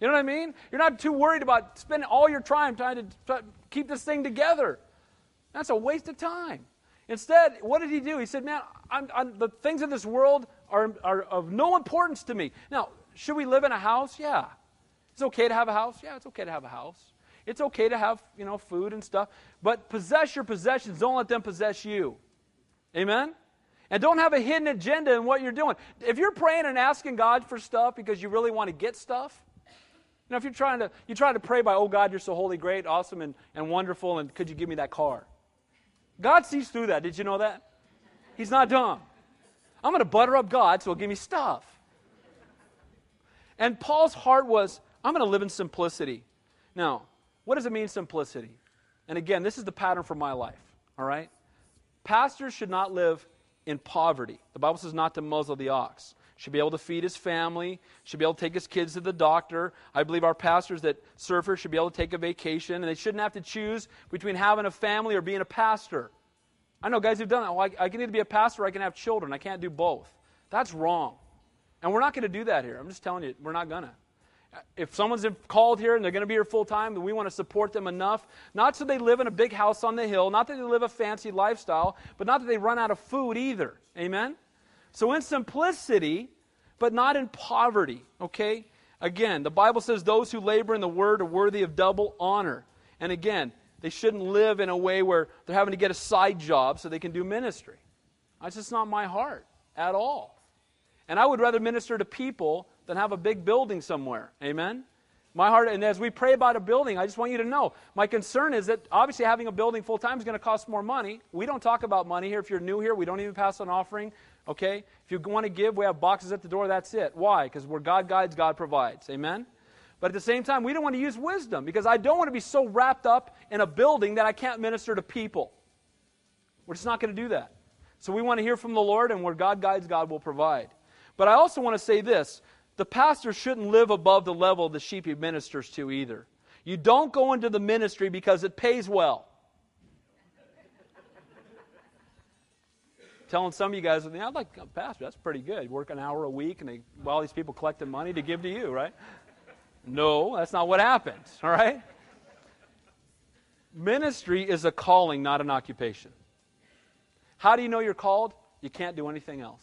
You know what I mean? You're not too worried about spending all your time trying to keep this thing together. That's a waste of time. Instead, what did he do? He said, Man, I'm, I'm, the things of this world are, are of no importance to me. Now, should we live in a house? Yeah. It's okay to have a house? Yeah, it's okay to have a house. It's okay to have, you know, food and stuff. But possess your possessions. Don't let them possess you. Amen? And don't have a hidden agenda in what you're doing. If you're praying and asking God for stuff because you really want to get stuff, you know, if you're trying to you try to pray by, oh God, you're so holy, great, awesome, and, and wonderful, and could you give me that car? God sees through that. Did you know that? He's not dumb. I'm going to butter up God so he'll give me stuff. And Paul's heart was, I'm going to live in simplicity. Now, what does it mean, simplicity? And again, this is the pattern for my life, all right? Pastors should not live in poverty. The Bible says not to muzzle the ox. Should be able to feed his family, should be able to take his kids to the doctor. I believe our pastors that here should be able to take a vacation, and they shouldn't have to choose between having a family or being a pastor. I know guys who've done that. Well, I, I can either be a pastor or I can have children. I can't do both. That's wrong. And we're not going to do that here. I'm just telling you, we're not going to. If someone's called here and they're going to be here full time, we want to support them enough, not so they live in a big house on the hill, not that they live a fancy lifestyle, but not that they run out of food either. Amen? So, in simplicity, but not in poverty, okay? Again, the Bible says those who labor in the word are worthy of double honor. And again, they shouldn't live in a way where they're having to get a side job so they can do ministry. That's just not my heart at all. And I would rather minister to people than have a big building somewhere. Amen? My heart, and as we pray about a building, I just want you to know my concern is that obviously having a building full time is going to cost more money. We don't talk about money here. If you're new here, we don't even pass an offering. Okay? If you want to give, we have boxes at the door. That's it. Why? Because where God guides, God provides. Amen? But at the same time, we don't want to use wisdom because I don't want to be so wrapped up in a building that I can't minister to people. We're just not going to do that. So we want to hear from the Lord, and where God guides, God will provide. But I also want to say this the pastor shouldn't live above the level the sheep he ministers to either. You don't go into the ministry because it pays well. Telling some of you guys, I'd like a pastor. That's pretty good. Work an hour a week, and they, well, these people collecting money to give to you, right? No, that's not what happens. All right. Ministry is a calling, not an occupation. How do you know you're called? You can't do anything else.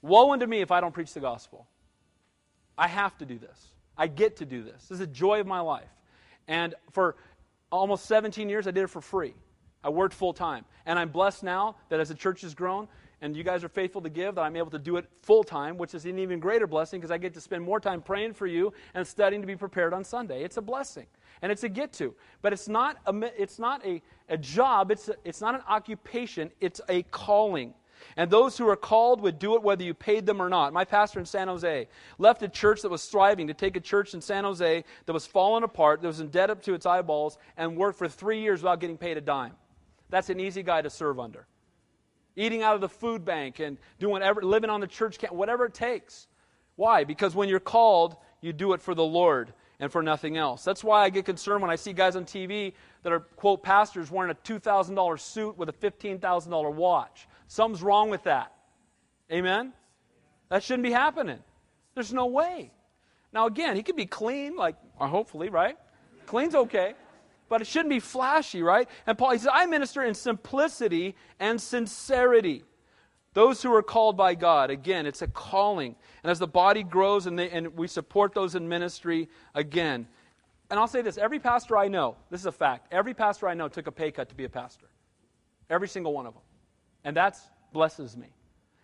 Woe unto me if I don't preach the gospel. I have to do this. I get to do this. This is the joy of my life. And for almost 17 years, I did it for free. I worked full time. And I'm blessed now that as the church has grown and you guys are faithful to give, that I'm able to do it full time, which is an even greater blessing because I get to spend more time praying for you and studying to be prepared on Sunday. It's a blessing. And it's a get to. But it's not a, it's not a, a job, it's, a, it's not an occupation, it's a calling. And those who are called would do it whether you paid them or not. My pastor in San Jose left a church that was striving to take a church in San Jose that was falling apart, that was in debt up to its eyeballs, and worked for three years without getting paid a dime. That's an easy guy to serve under. Eating out of the food bank and doing living on the church camp, whatever it takes. Why? Because when you're called, you do it for the Lord and for nothing else. That's why I get concerned when I see guys on TV that are, quote, pastors wearing a $2,000 suit with a $15,000 watch. Something's wrong with that. Amen? That shouldn't be happening. There's no way. Now, again, he could be clean, like, or hopefully, right? Clean's okay. But it shouldn't be flashy, right? And Paul, he says, I minister in simplicity and sincerity. Those who are called by God, again, it's a calling. And as the body grows and, they, and we support those in ministry, again. And I'll say this every pastor I know, this is a fact, every pastor I know took a pay cut to be a pastor. Every single one of them. And that blesses me.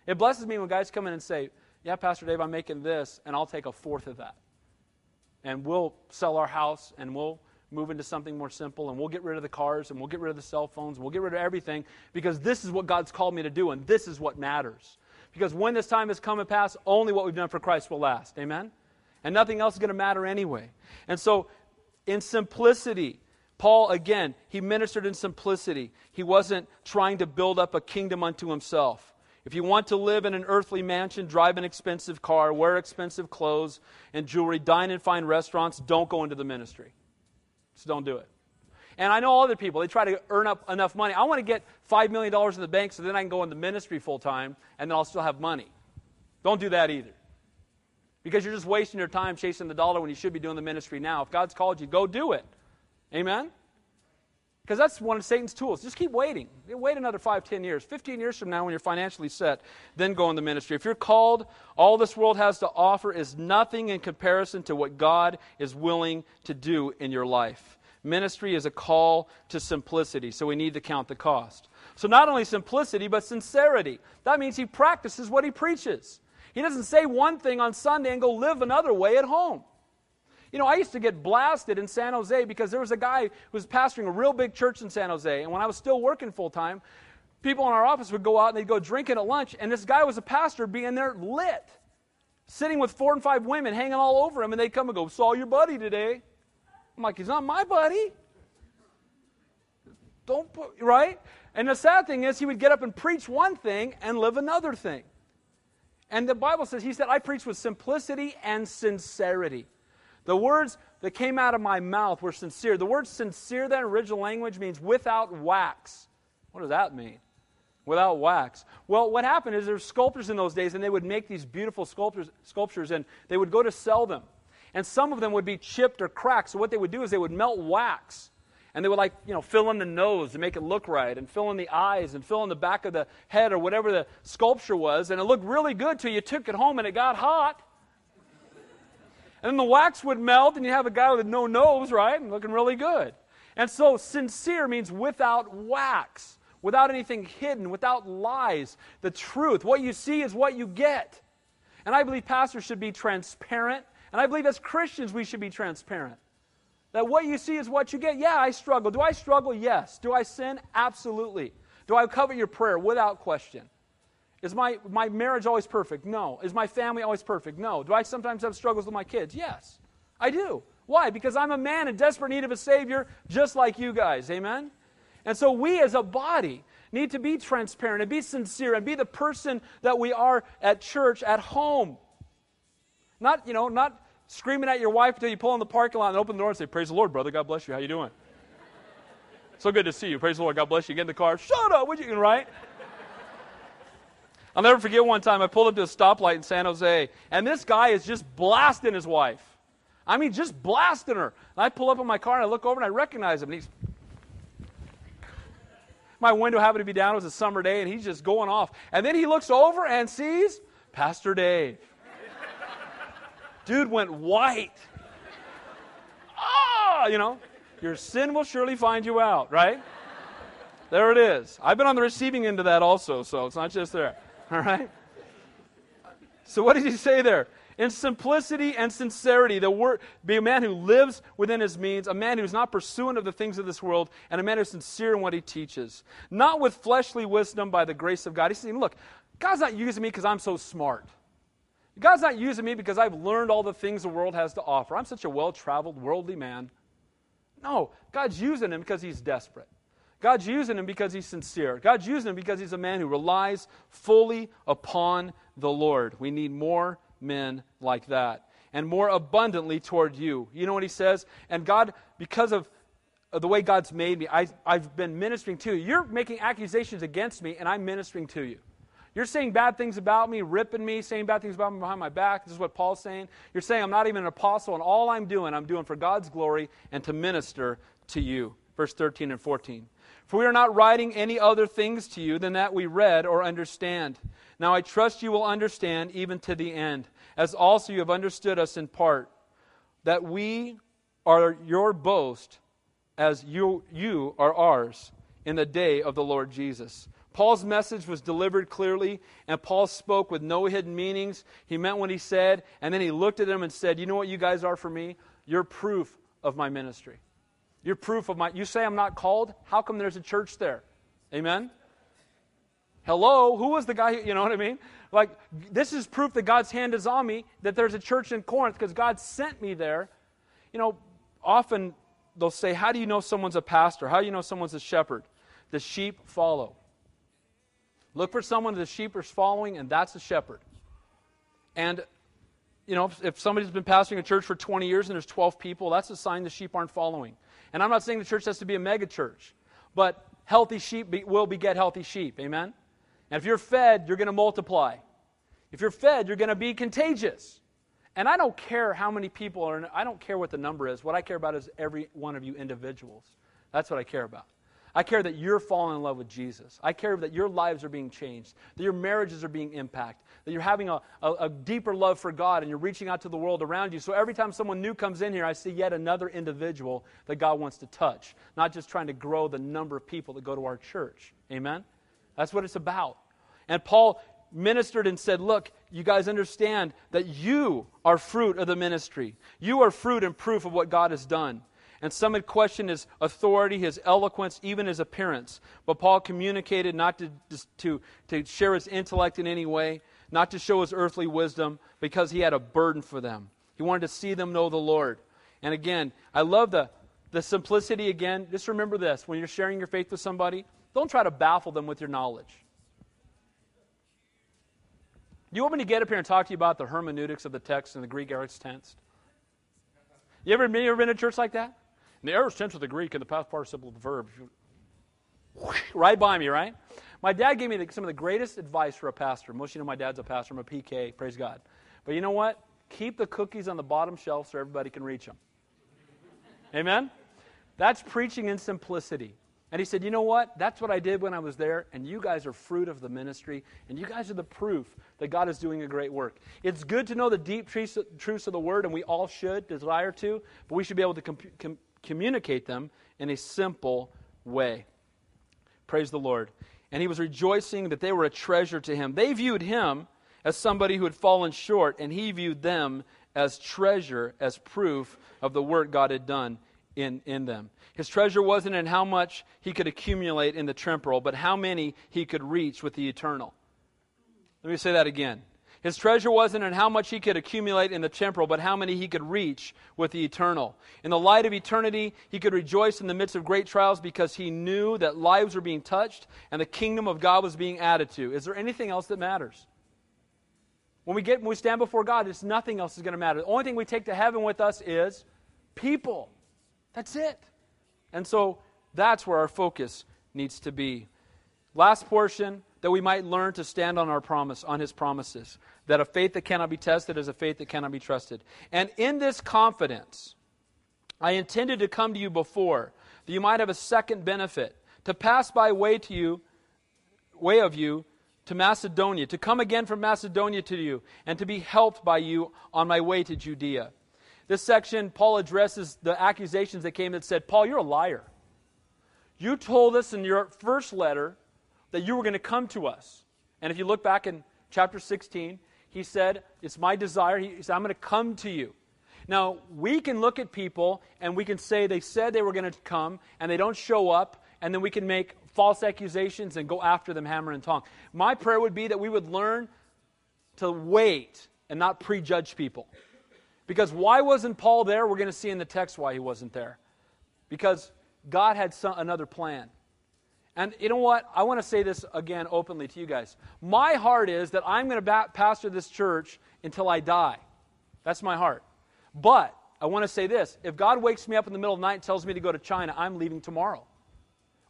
It blesses me when guys come in and say, Yeah, Pastor Dave, I'm making this, and I'll take a fourth of that. And we'll sell our house and we'll move into something more simple and we'll get rid of the cars and we'll get rid of the cell phones and we'll get rid of everything because this is what God's called me to do and this is what matters. Because when this time has come and passed, only what we've done for Christ will last. Amen? And nothing else is going to matter anyway. And so, in simplicity, Paul, again, he ministered in simplicity. He wasn't trying to build up a kingdom unto himself. If you want to live in an earthly mansion, drive an expensive car, wear expensive clothes and jewelry, dine in fine restaurants, don't go into the ministry. Just don't do it. And I know other people, they try to earn up enough money. I want to get $5 million in the bank so then I can go into ministry full time and then I'll still have money. Don't do that either. Because you're just wasting your time chasing the dollar when you should be doing the ministry now. If God's called you, go do it. Amen? Because that's one of Satan's tools. Just keep waiting. Wait another five, ten years. 15 years from now, when you're financially set, then go in the ministry. If you're called, all this world has to offer is nothing in comparison to what God is willing to do in your life. Ministry is a call to simplicity, so we need to count the cost. So, not only simplicity, but sincerity. That means he practices what he preaches. He doesn't say one thing on Sunday and go live another way at home. You know, I used to get blasted in San Jose because there was a guy who was pastoring a real big church in San Jose. And when I was still working full time, people in our office would go out and they'd go drinking at lunch. And this guy was a pastor being there lit, sitting with four and five women hanging all over him. And they'd come and go, Saw your buddy today. I'm like, He's not my buddy. Don't put, right? And the sad thing is, he would get up and preach one thing and live another thing. And the Bible says, He said, I preach with simplicity and sincerity. The words that came out of my mouth were sincere. The word sincere, that original language, means without wax. What does that mean? Without wax. Well, what happened is there were sculptors in those days, and they would make these beautiful sculptures, sculptures, and they would go to sell them. And some of them would be chipped or cracked. So what they would do is they would melt wax. And they would like, you know, fill in the nose to make it look right, and fill in the eyes, and fill in the back of the head, or whatever the sculpture was. And it looked really good till you took it home and it got hot. And then the wax would melt, and you have a guy with no nose, right? And looking really good. And so, sincere means without wax, without anything hidden, without lies. The truth. What you see is what you get. And I believe pastors should be transparent. And I believe as Christians, we should be transparent. That what you see is what you get. Yeah, I struggle. Do I struggle? Yes. Do I sin? Absolutely. Do I covet your prayer? Without question. Is my, my marriage always perfect? No. Is my family always perfect? No. Do I sometimes have struggles with my kids? Yes. I do. Why? Because I'm a man in desperate need of a Savior, just like you guys. Amen? And so we as a body need to be transparent and be sincere and be the person that we are at church, at home. Not, you know, not screaming at your wife until you pull in the parking lot and open the door and say, Praise the Lord, brother. God bless you. How you doing? so good to see you. Praise the Lord. God bless you. Get in the car. Shut up. Would you, right? I'll never forget one time I pulled up to a stoplight in San Jose, and this guy is just blasting his wife. I mean, just blasting her. And I pull up in my car and I look over and I recognize him. And he's my window happened to be down. It was a summer day, and he's just going off. And then he looks over and sees Pastor Dave. Dude went white. Ah, you know, your sin will surely find you out, right? There it is. I've been on the receiving end of that also, so it's not just there. All right? So, what did he say there? In simplicity and sincerity, the word, be a man who lives within his means, a man who's not pursuant of the things of this world, and a man who's sincere in what he teaches. Not with fleshly wisdom by the grace of God. He's saying, look, God's not using me because I'm so smart. God's not using me because I've learned all the things the world has to offer. I'm such a well traveled, worldly man. No, God's using him because he's desperate. God's using him because he's sincere. God's using him because he's a man who relies fully upon the Lord. We need more men like that and more abundantly toward you. You know what he says? And God, because of the way God's made me, I, I've been ministering to you. You're making accusations against me, and I'm ministering to you. You're saying bad things about me, ripping me, saying bad things about me behind my back. This is what Paul's saying. You're saying I'm not even an apostle, and all I'm doing, I'm doing for God's glory and to minister to you. Verse 13 and 14. For we are not writing any other things to you than that we read or understand. Now I trust you will understand even to the end, as also you have understood us in part, that we are your boast as you, you are ours in the day of the Lord Jesus. Paul's message was delivered clearly, and Paul spoke with no hidden meanings. He meant what he said, and then he looked at them and said, You know what you guys are for me? You're proof of my ministry. You're proof of my. You say I'm not called? How come there's a church there? Amen? Hello? Who was the guy? You know what I mean? Like, this is proof that God's hand is on me, that there's a church in Corinth because God sent me there. You know, often they'll say, How do you know someone's a pastor? How do you know someone's a shepherd? The sheep follow. Look for someone the sheep are following, and that's a shepherd. And you know, if, if somebody's been pastoring a church for 20 years and there's 12 people, that's a sign the sheep aren't following. And I'm not saying the church has to be a mega church, but healthy sheep be, will beget healthy sheep. Amen? And if you're fed, you're going to multiply. If you're fed, you're going to be contagious. And I don't care how many people are, I don't care what the number is. What I care about is every one of you individuals. That's what I care about. I care that you're falling in love with Jesus. I care that your lives are being changed, that your marriages are being impacted, that you're having a, a, a, deeper love for God and you're reaching out to the world around you. So every time someone new comes in here, I see yet another individual that God wants to touch, not just trying to grow the number of people that go to our church. Amen? That's what it's about. And Paul ministered and said, Look, you guys understand that you are fruit of the ministry. You are fruit and proof of what God has done. And some had questioned his authority, his eloquence, even his appearance. But Paul communicated not to, to, to share his intellect in any way, not to show his earthly wisdom, because he had a burden for them. He wanted to see them know the Lord. And again, I love the, the simplicity again. Just remember this when you're sharing your faith with somebody, don't try to baffle them with your knowledge. Do you want me to get up here and talk to you about the hermeneutics of the text and the Greek aorist tense? You ever, you ever been in a church like that? In the aorist tense of the Greek and the past participle of the verb, right by me, right? My dad gave me some of the greatest advice for a pastor. Most of you know my dad's a pastor. I'm a PK, praise God. But you know what? Keep the cookies on the bottom shelf so everybody can reach them. Amen? That's preaching in simplicity. And he said, You know what? That's what I did when I was there, and you guys are fruit of the ministry, and you guys are the proof that God is doing a great work. It's good to know the deep truths of the Word, and we all should desire to, but we should be able to com- communicate them in a simple way. Praise the Lord. And he was rejoicing that they were a treasure to him. They viewed him as somebody who had fallen short, and he viewed them as treasure, as proof of the work God had done in, in them. His treasure wasn't in how much he could accumulate in the temporal, but how many he could reach with the eternal. Let me say that again. His treasure wasn't in how much he could accumulate in the temporal, but how many he could reach with the eternal. In the light of eternity, he could rejoice in the midst of great trials because he knew that lives were being touched and the kingdom of God was being added to. Is there anything else that matters? When we get when we stand before God, it's nothing else is going to matter. The only thing we take to heaven with us is people. That's it. And so that's where our focus needs to be. Last portion that we might learn to stand on our promise, on his promises. That a faith that cannot be tested is a faith that cannot be trusted. And in this confidence, I intended to come to you before, that you might have a second benefit, to pass by way to you, way of you to Macedonia, to come again from Macedonia to you, and to be helped by you on my way to Judea. This section, Paul addresses the accusations that came that said, Paul, you're a liar. You told us in your first letter that you were going to come to us. And if you look back in chapter 16, he said, It's my desire. He said, I'm going to come to you. Now, we can look at people and we can say they said they were going to come and they don't show up, and then we can make false accusations and go after them hammer and tong. My prayer would be that we would learn to wait and not prejudge people. Because why wasn't Paul there? We're going to see in the text why he wasn't there. Because God had some, another plan. And you know what? I want to say this again openly to you guys. My heart is that I'm going to pastor this church until I die. That's my heart. But I want to say this if God wakes me up in the middle of the night and tells me to go to China, I'm leaving tomorrow.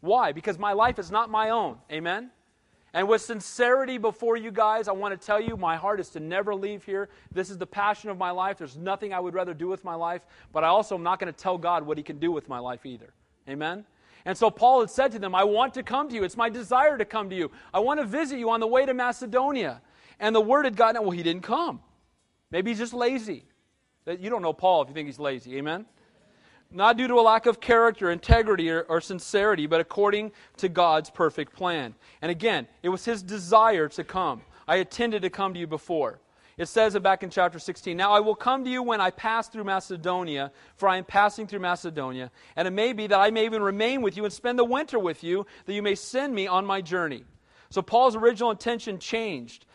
Why? Because my life is not my own. Amen? And with sincerity before you guys, I want to tell you my heart is to never leave here. This is the passion of my life. There's nothing I would rather do with my life, but I also am not going to tell God what He can do with my life either. Amen? And so Paul had said to them, I want to come to you. It's my desire to come to you. I want to visit you on the way to Macedonia. And the word had gotten out, well, he didn't come. Maybe he's just lazy. You don't know Paul if you think he's lazy. Amen? Not due to a lack of character, integrity, or, or sincerity, but according to God's perfect plan. And again, it was his desire to come. I intended to come to you before. It says it back in chapter 16 Now I will come to you when I pass through Macedonia, for I am passing through Macedonia. And it may be that I may even remain with you and spend the winter with you, that you may send me on my journey. So Paul's original intention changed,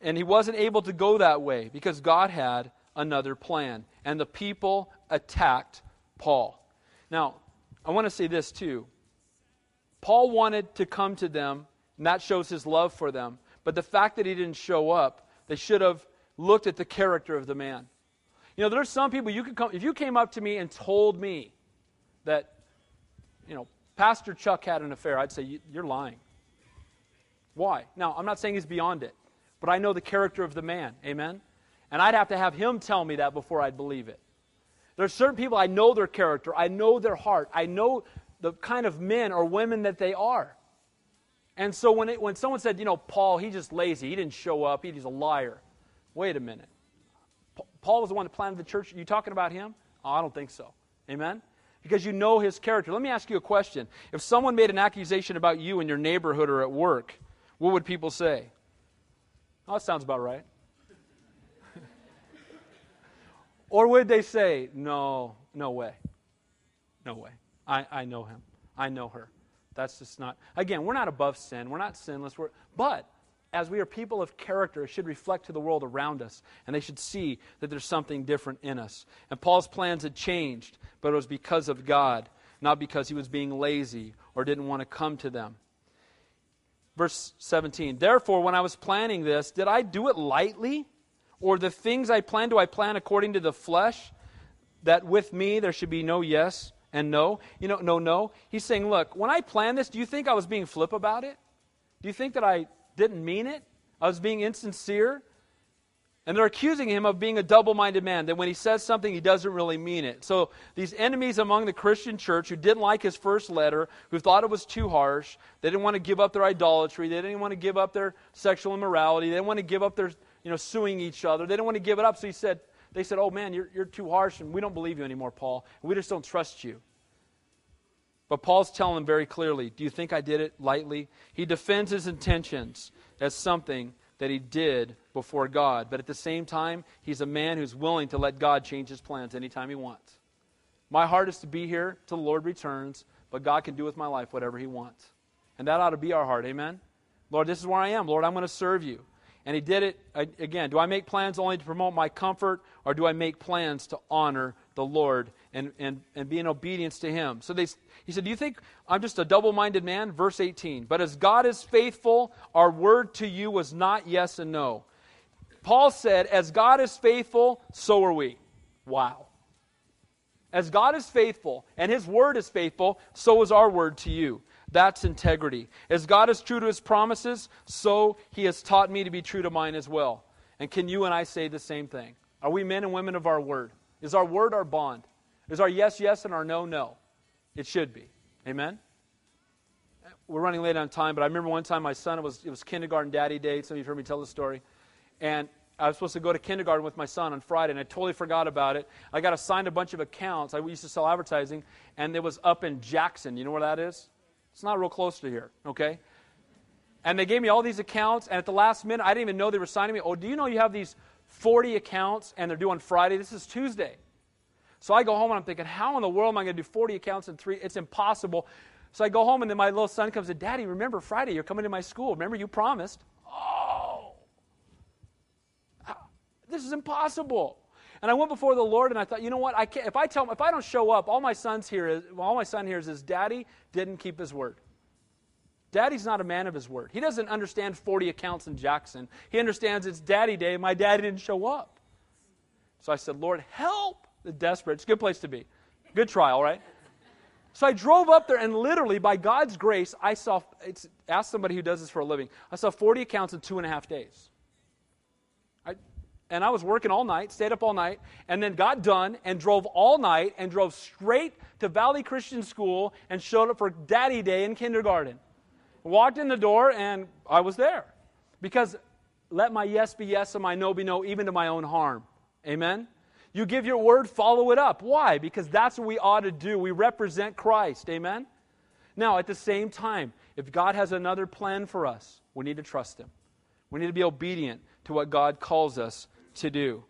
and he wasn't able to go that way because God had another plan. And the people attacked Paul. Now, I want to say this too. Paul wanted to come to them, and that shows his love for them. But the fact that he didn't show up, they should have looked at the character of the man. You know, there's some people you could come, if you came up to me and told me that you know, Pastor Chuck had an affair, I'd say, you're lying. Why? Now, I'm not saying he's beyond it, but I know the character of the man. Amen? And I'd have to have him tell me that before I'd believe it. There's certain people I know their character, I know their heart, I know the kind of men or women that they are. And so when, it, when someone said, you know, Paul, he's just lazy, he didn't show up, he's a liar. Wait a minute. Paul was the one that planted the church. Are you talking about him? Oh, I don't think so. Amen? Because you know his character. Let me ask you a question. If someone made an accusation about you in your neighborhood or at work, what would people say? Oh, that sounds about right. or would they say, no, no way. No way. I, I know him. I know her. That's just not. Again, we're not above sin. We're not sinless. We're, but as we are people of character, it should reflect to the world around us, and they should see that there's something different in us. And Paul's plans had changed, but it was because of God, not because he was being lazy or didn't want to come to them. Verse 17 Therefore, when I was planning this, did I do it lightly? Or the things I plan, do I plan according to the flesh? That with me there should be no yes and no? You know, no, no. He's saying, look, when I planned this, do you think I was being flip about it? Do you think that I didn't mean it. I was being insincere. And they're accusing him of being a double minded man, that when he says something, he doesn't really mean it. So, these enemies among the Christian church who didn't like his first letter, who thought it was too harsh, they didn't want to give up their idolatry, they didn't want to give up their sexual immorality, they didn't want to give up their, you know, suing each other, they didn't want to give it up. So, he said, they said, Oh man, you're, you're too harsh, and we don't believe you anymore, Paul. We just don't trust you. But Paul's telling them very clearly Do you think I did it lightly? He defends his intentions as something that he did before God. But at the same time, he's a man who's willing to let God change his plans anytime he wants. My heart is to be here till the Lord returns, but God can do with my life whatever he wants. And that ought to be our heart. Amen? Lord, this is where I am. Lord, I'm going to serve you. And he did it uh, again. Do I make plans only to promote my comfort, or do I make plans to honor the Lord and, and, and be in obedience to him? So they, he said, Do you think I'm just a double minded man? Verse 18. But as God is faithful, our word to you was not yes and no. Paul said, As God is faithful, so are we. Wow. As God is faithful and his word is faithful, so is our word to you. That's integrity. As God is true to his promises, so he has taught me to be true to mine as well. And can you and I say the same thing? Are we men and women of our word? Is our word our bond? Is our yes, yes, and our no, no? It should be. Amen? We're running late on time, but I remember one time my son, it was, it was kindergarten daddy day. Some of you have heard me tell the story. And I was supposed to go to kindergarten with my son on Friday, and I totally forgot about it. I got assigned a bunch of accounts. I used to sell advertising, and it was up in Jackson. You know where that is? It's not real close to here, okay? And they gave me all these accounts, and at the last minute, I didn't even know they were signing me. Oh, do you know you have these 40 accounts and they're due on Friday? This is Tuesday. So I go home and I'm thinking, how in the world am I going to do 40 accounts in three? It's impossible. So I go home and then my little son comes and, Daddy, remember Friday, you're coming to my school. Remember you promised. Oh, this is impossible. And I went before the Lord and I thought, you know what? I can't, if I tell him, if I don't show up, all my son's here is, all my son hears is, Daddy didn't keep his word. Daddy's not a man of his word. He doesn't understand 40 accounts in Jackson. He understands it's daddy day. My daddy didn't show up. So I said, Lord, help desperate. It's a good place to be. Good trial, right? So I drove up there, and literally, by God's grace, I saw, ask somebody who does this for a living, I saw 40 accounts in two and a half days I, and I was working all night, stayed up all night, and then got done and drove all night and drove straight to Valley Christian School and showed up for Daddy Day in kindergarten. Walked in the door and I was there. Because let my yes be yes and my no be no, even to my own harm. Amen? You give your word, follow it up. Why? Because that's what we ought to do. We represent Christ. Amen? Now, at the same time, if God has another plan for us, we need to trust Him. We need to be obedient to what God calls us to do.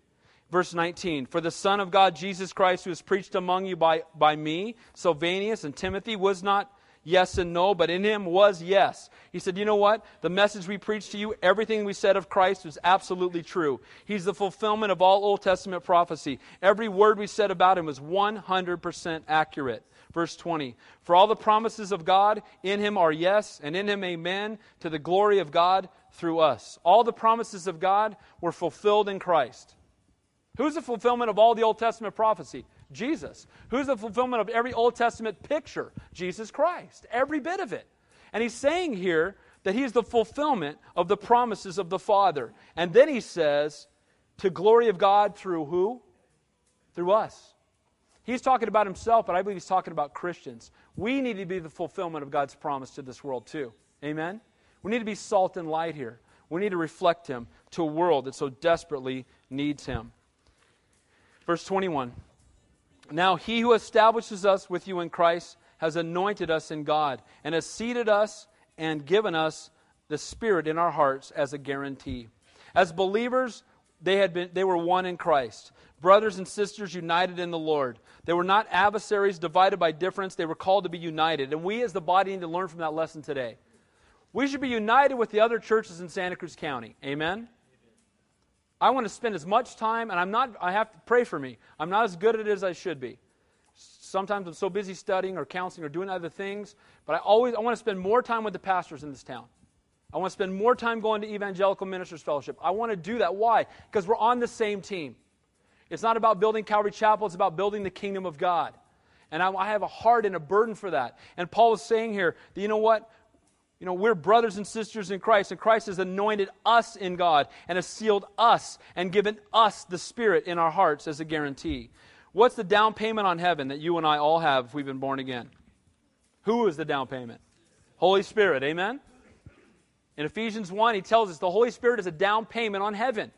Verse 19 For the Son of God, Jesus Christ, who is preached among you by, by me, Silvanus, and Timothy, was not yes and no, but in him was yes. He said, You know what? The message we preached to you, everything we said of Christ was absolutely true. He's the fulfillment of all Old Testament prophecy. Every word we said about him was 100% accurate. Verse 20 For all the promises of God in him are yes, and in him amen, to the glory of God through us. All the promises of God were fulfilled in Christ. Who's the fulfillment of all the Old Testament prophecy? Jesus. Who's the fulfillment of every Old Testament picture? Jesus Christ. Every bit of it. And he's saying here that he's the fulfillment of the promises of the Father. And then he says, to glory of God through who? Through us. He's talking about himself, but I believe he's talking about Christians. We need to be the fulfillment of God's promise to this world, too. Amen? We need to be salt and light here. We need to reflect him to a world that so desperately needs him. Verse 21 Now he who establishes us with you in Christ has anointed us in God and has seated us and given us the Spirit in our hearts as a guarantee. As believers, they, had been, they were one in Christ. Brothers and sisters united in the Lord. They were not adversaries divided by difference. They were called to be united. And we as the body need to learn from that lesson today. We should be united with the other churches in Santa Cruz County. Amen? I want to spend as much time, and I'm not, I have to pray for me. I'm not as good at it as I should be. Sometimes I'm so busy studying or counseling or doing other things, but I always I want to spend more time with the pastors in this town. I want to spend more time going to Evangelical Ministers Fellowship. I want to do that. Why? Because we're on the same team. It's not about building Calvary Chapel, it's about building the kingdom of God. And I, I have a heart and a burden for that. And Paul is saying here that, you know what? You know, we're brothers and sisters in Christ, and Christ has anointed us in God and has sealed us and given us the Spirit in our hearts as a guarantee. What's the down payment on heaven that you and I all have if we've been born again? Who is the down payment? Holy Spirit, amen? In Ephesians 1, he tells us the Holy Spirit is a down payment on heaven.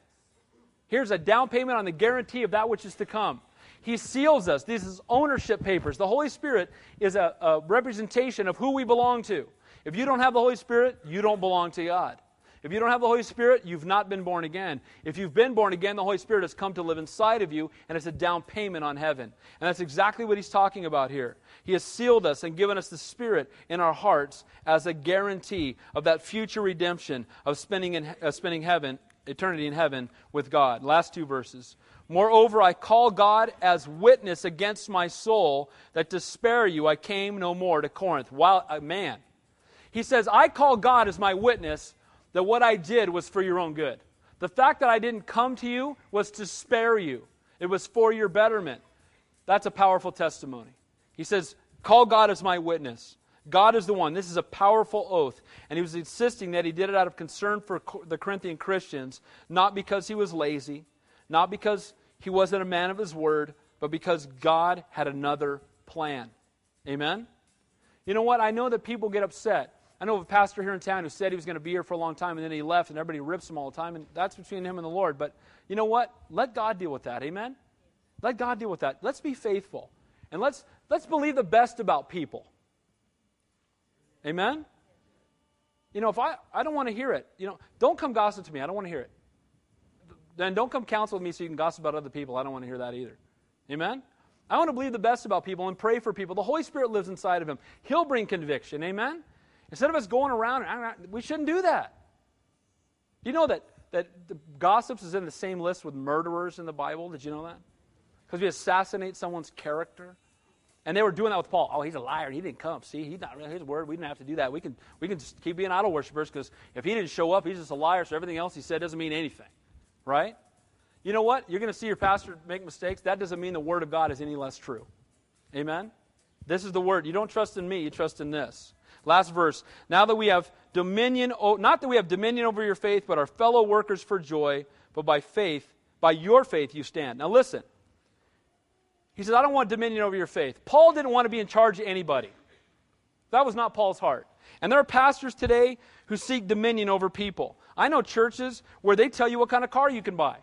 Here's a down payment on the guarantee of that which is to come. He seals us. These is ownership papers. The Holy Spirit is a, a representation of who we belong to. If you don't have the Holy Spirit, you don't belong to God. If you don't have the Holy Spirit, you've not been born again. If you've been born again, the Holy Spirit has come to live inside of you, and it's a down payment on heaven. And that's exactly what he's talking about here. He has sealed us and given us the Spirit in our hearts as a guarantee of that future redemption of spending, in, uh, spending heaven, eternity in heaven with God. Last two verses. Moreover, I call God as witness against my soul that to spare you I came no more to Corinth. While, uh, man, he says, I call God as my witness that what I did was for your own good. The fact that I didn't come to you was to spare you, it was for your betterment. That's a powerful testimony. He says, Call God as my witness. God is the one. This is a powerful oath. And he was insisting that he did it out of concern for the Corinthian Christians, not because he was lazy, not because he wasn't a man of his word, but because God had another plan. Amen? You know what? I know that people get upset I know of a pastor here in town who said he was going to be here for a long time and then he left and everybody rips him all the time, and that's between him and the Lord. But you know what? Let God deal with that. Amen? Let God deal with that. Let's be faithful. And let's, let's believe the best about people. Amen? You know, if I, I don't want to hear it, you know, don't come gossip to me. I don't want to hear it. Then don't come counsel with me so you can gossip about other people. I don't want to hear that either. Amen? I want to believe the best about people and pray for people. The Holy Spirit lives inside of him. He'll bring conviction. Amen? Instead of us going around, ah, ah, we shouldn't do that. Do you know that, that the gossips is in the same list with murderers in the Bible? Did you know that? Because we assassinate someone's character. And they were doing that with Paul. Oh, he's a liar. He didn't come. See, he's not really his word. We didn't have to do that. We can, we can just keep being idol worshippers because if he didn't show up, he's just a liar. So everything else he said doesn't mean anything. Right? You know what? You're going to see your pastor make mistakes. That doesn't mean the word of God is any less true. Amen? This is the word. You don't trust in me, you trust in this. Last verse. Now that we have dominion, not that we have dominion over your faith, but our fellow workers for joy, but by faith, by your faith you stand. Now listen. He says, I don't want dominion over your faith. Paul didn't want to be in charge of anybody. That was not Paul's heart. And there are pastors today who seek dominion over people. I know churches where they tell you what kind of car you can buy,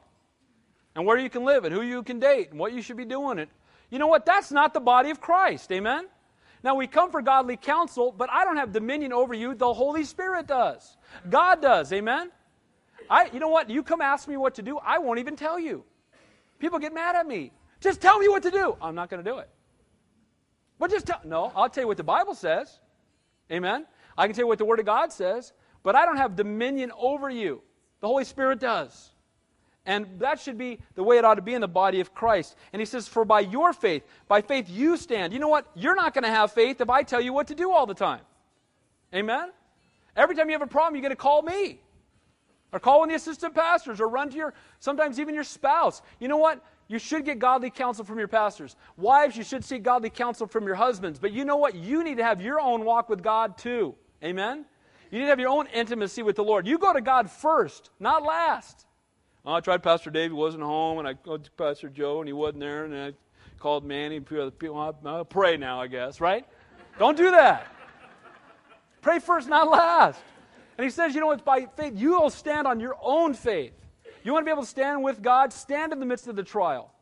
and where you can live, and who you can date, and what you should be doing. It. You know what? That's not the body of Christ. Amen? Now, we come for godly counsel, but I don't have dominion over you. The Holy Spirit does. God does. Amen? I, you know what? You come ask me what to do, I won't even tell you. People get mad at me. Just tell me what to do. I'm not going to do it. But just tell. No, I'll tell you what the Bible says. Amen? I can tell you what the Word of God says, but I don't have dominion over you. The Holy Spirit does. And that should be the way it ought to be in the body of Christ. And he says, For by your faith, by faith you stand. You know what? You're not going to have faith if I tell you what to do all the time. Amen? Every time you have a problem, you're going to call me. Or call one of the assistant pastors, or run to your, sometimes even your spouse. You know what? You should get godly counsel from your pastors. Wives, you should seek godly counsel from your husbands. But you know what? You need to have your own walk with God too. Amen? You need to have your own intimacy with the Lord. You go to God first, not last. I tried Pastor Dave, he wasn't home, and I called Pastor Joe, and he wasn't there, and I called Manny, and other people. I'll pray now, I guess, right? Don't do that. Pray first, not last. And he says, you know, it's by faith. You will stand on your own faith. You want to be able to stand with God? Stand in the midst of the trial.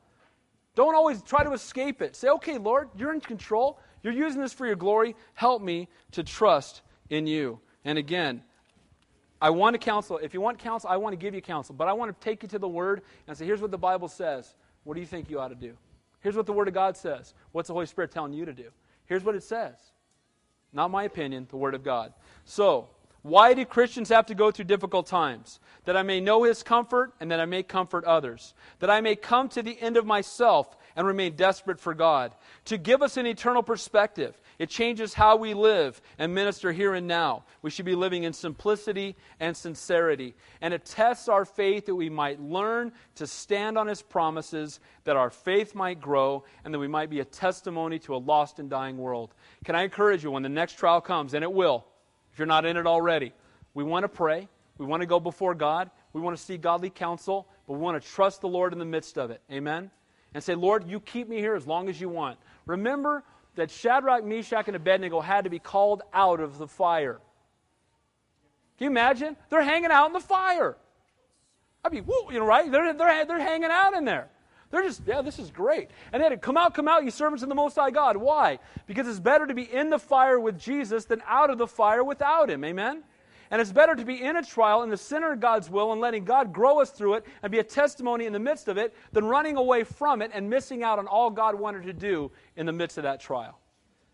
Don't always try to escape it. Say, okay, Lord, you're in control. You're using this for your glory. Help me to trust in you. And again, I want to counsel. If you want counsel, I want to give you counsel. But I want to take you to the Word and say, here's what the Bible says. What do you think you ought to do? Here's what the Word of God says. What's the Holy Spirit telling you to do? Here's what it says. Not my opinion, the Word of God. So, why do Christians have to go through difficult times? That I may know His comfort and that I may comfort others. That I may come to the end of myself and remain desperate for God. To give us an eternal perspective. It changes how we live and minister here and now. We should be living in simplicity and sincerity. And it tests our faith that we might learn to stand on His promises, that our faith might grow, and that we might be a testimony to a lost and dying world. Can I encourage you when the next trial comes, and it will, if you're not in it already, we want to pray. We want to go before God. We want to seek godly counsel, but we want to trust the Lord in the midst of it. Amen? And say, Lord, you keep me here as long as you want. Remember, that Shadrach, Meshach, and Abednego had to be called out of the fire. Can you imagine? They're hanging out in the fire. I mean, woo, you know, right? They're, they're, they're hanging out in there. They're just, yeah, this is great. And they had to come out, come out, you servants of the Most High God. Why? Because it's better to be in the fire with Jesus than out of the fire without Him. Amen? And it's better to be in a trial in the center of God's will and letting God grow us through it and be a testimony in the midst of it than running away from it and missing out on all God wanted to do in the midst of that trial.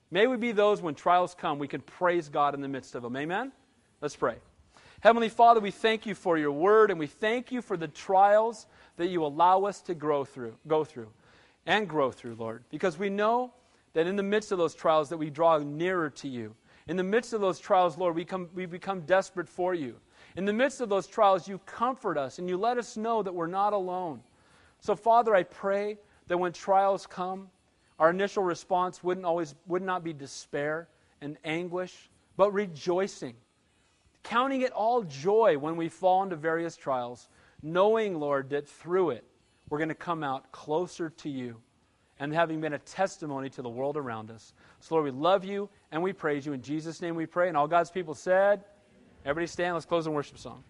May we be those when trials come, we can praise God in the midst of them. Amen? Let's pray. Heavenly Father, we thank you for your word and we thank you for the trials that you allow us to grow through, go through and grow through, Lord, because we know that in the midst of those trials that we draw nearer to you in the midst of those trials, Lord, we, come, we become desperate for you. In the midst of those trials, you comfort us and you let us know that we're not alone. So, Father, I pray that when trials come, our initial response wouldn't always would not be despair and anguish, but rejoicing. Counting it all joy when we fall into various trials, knowing, Lord, that through it we're going to come out closer to you and having been a testimony to the world around us. So, Lord, we love you and we praise you. In Jesus' name we pray. And all God's people said, Everybody stand. Let's close in worship song.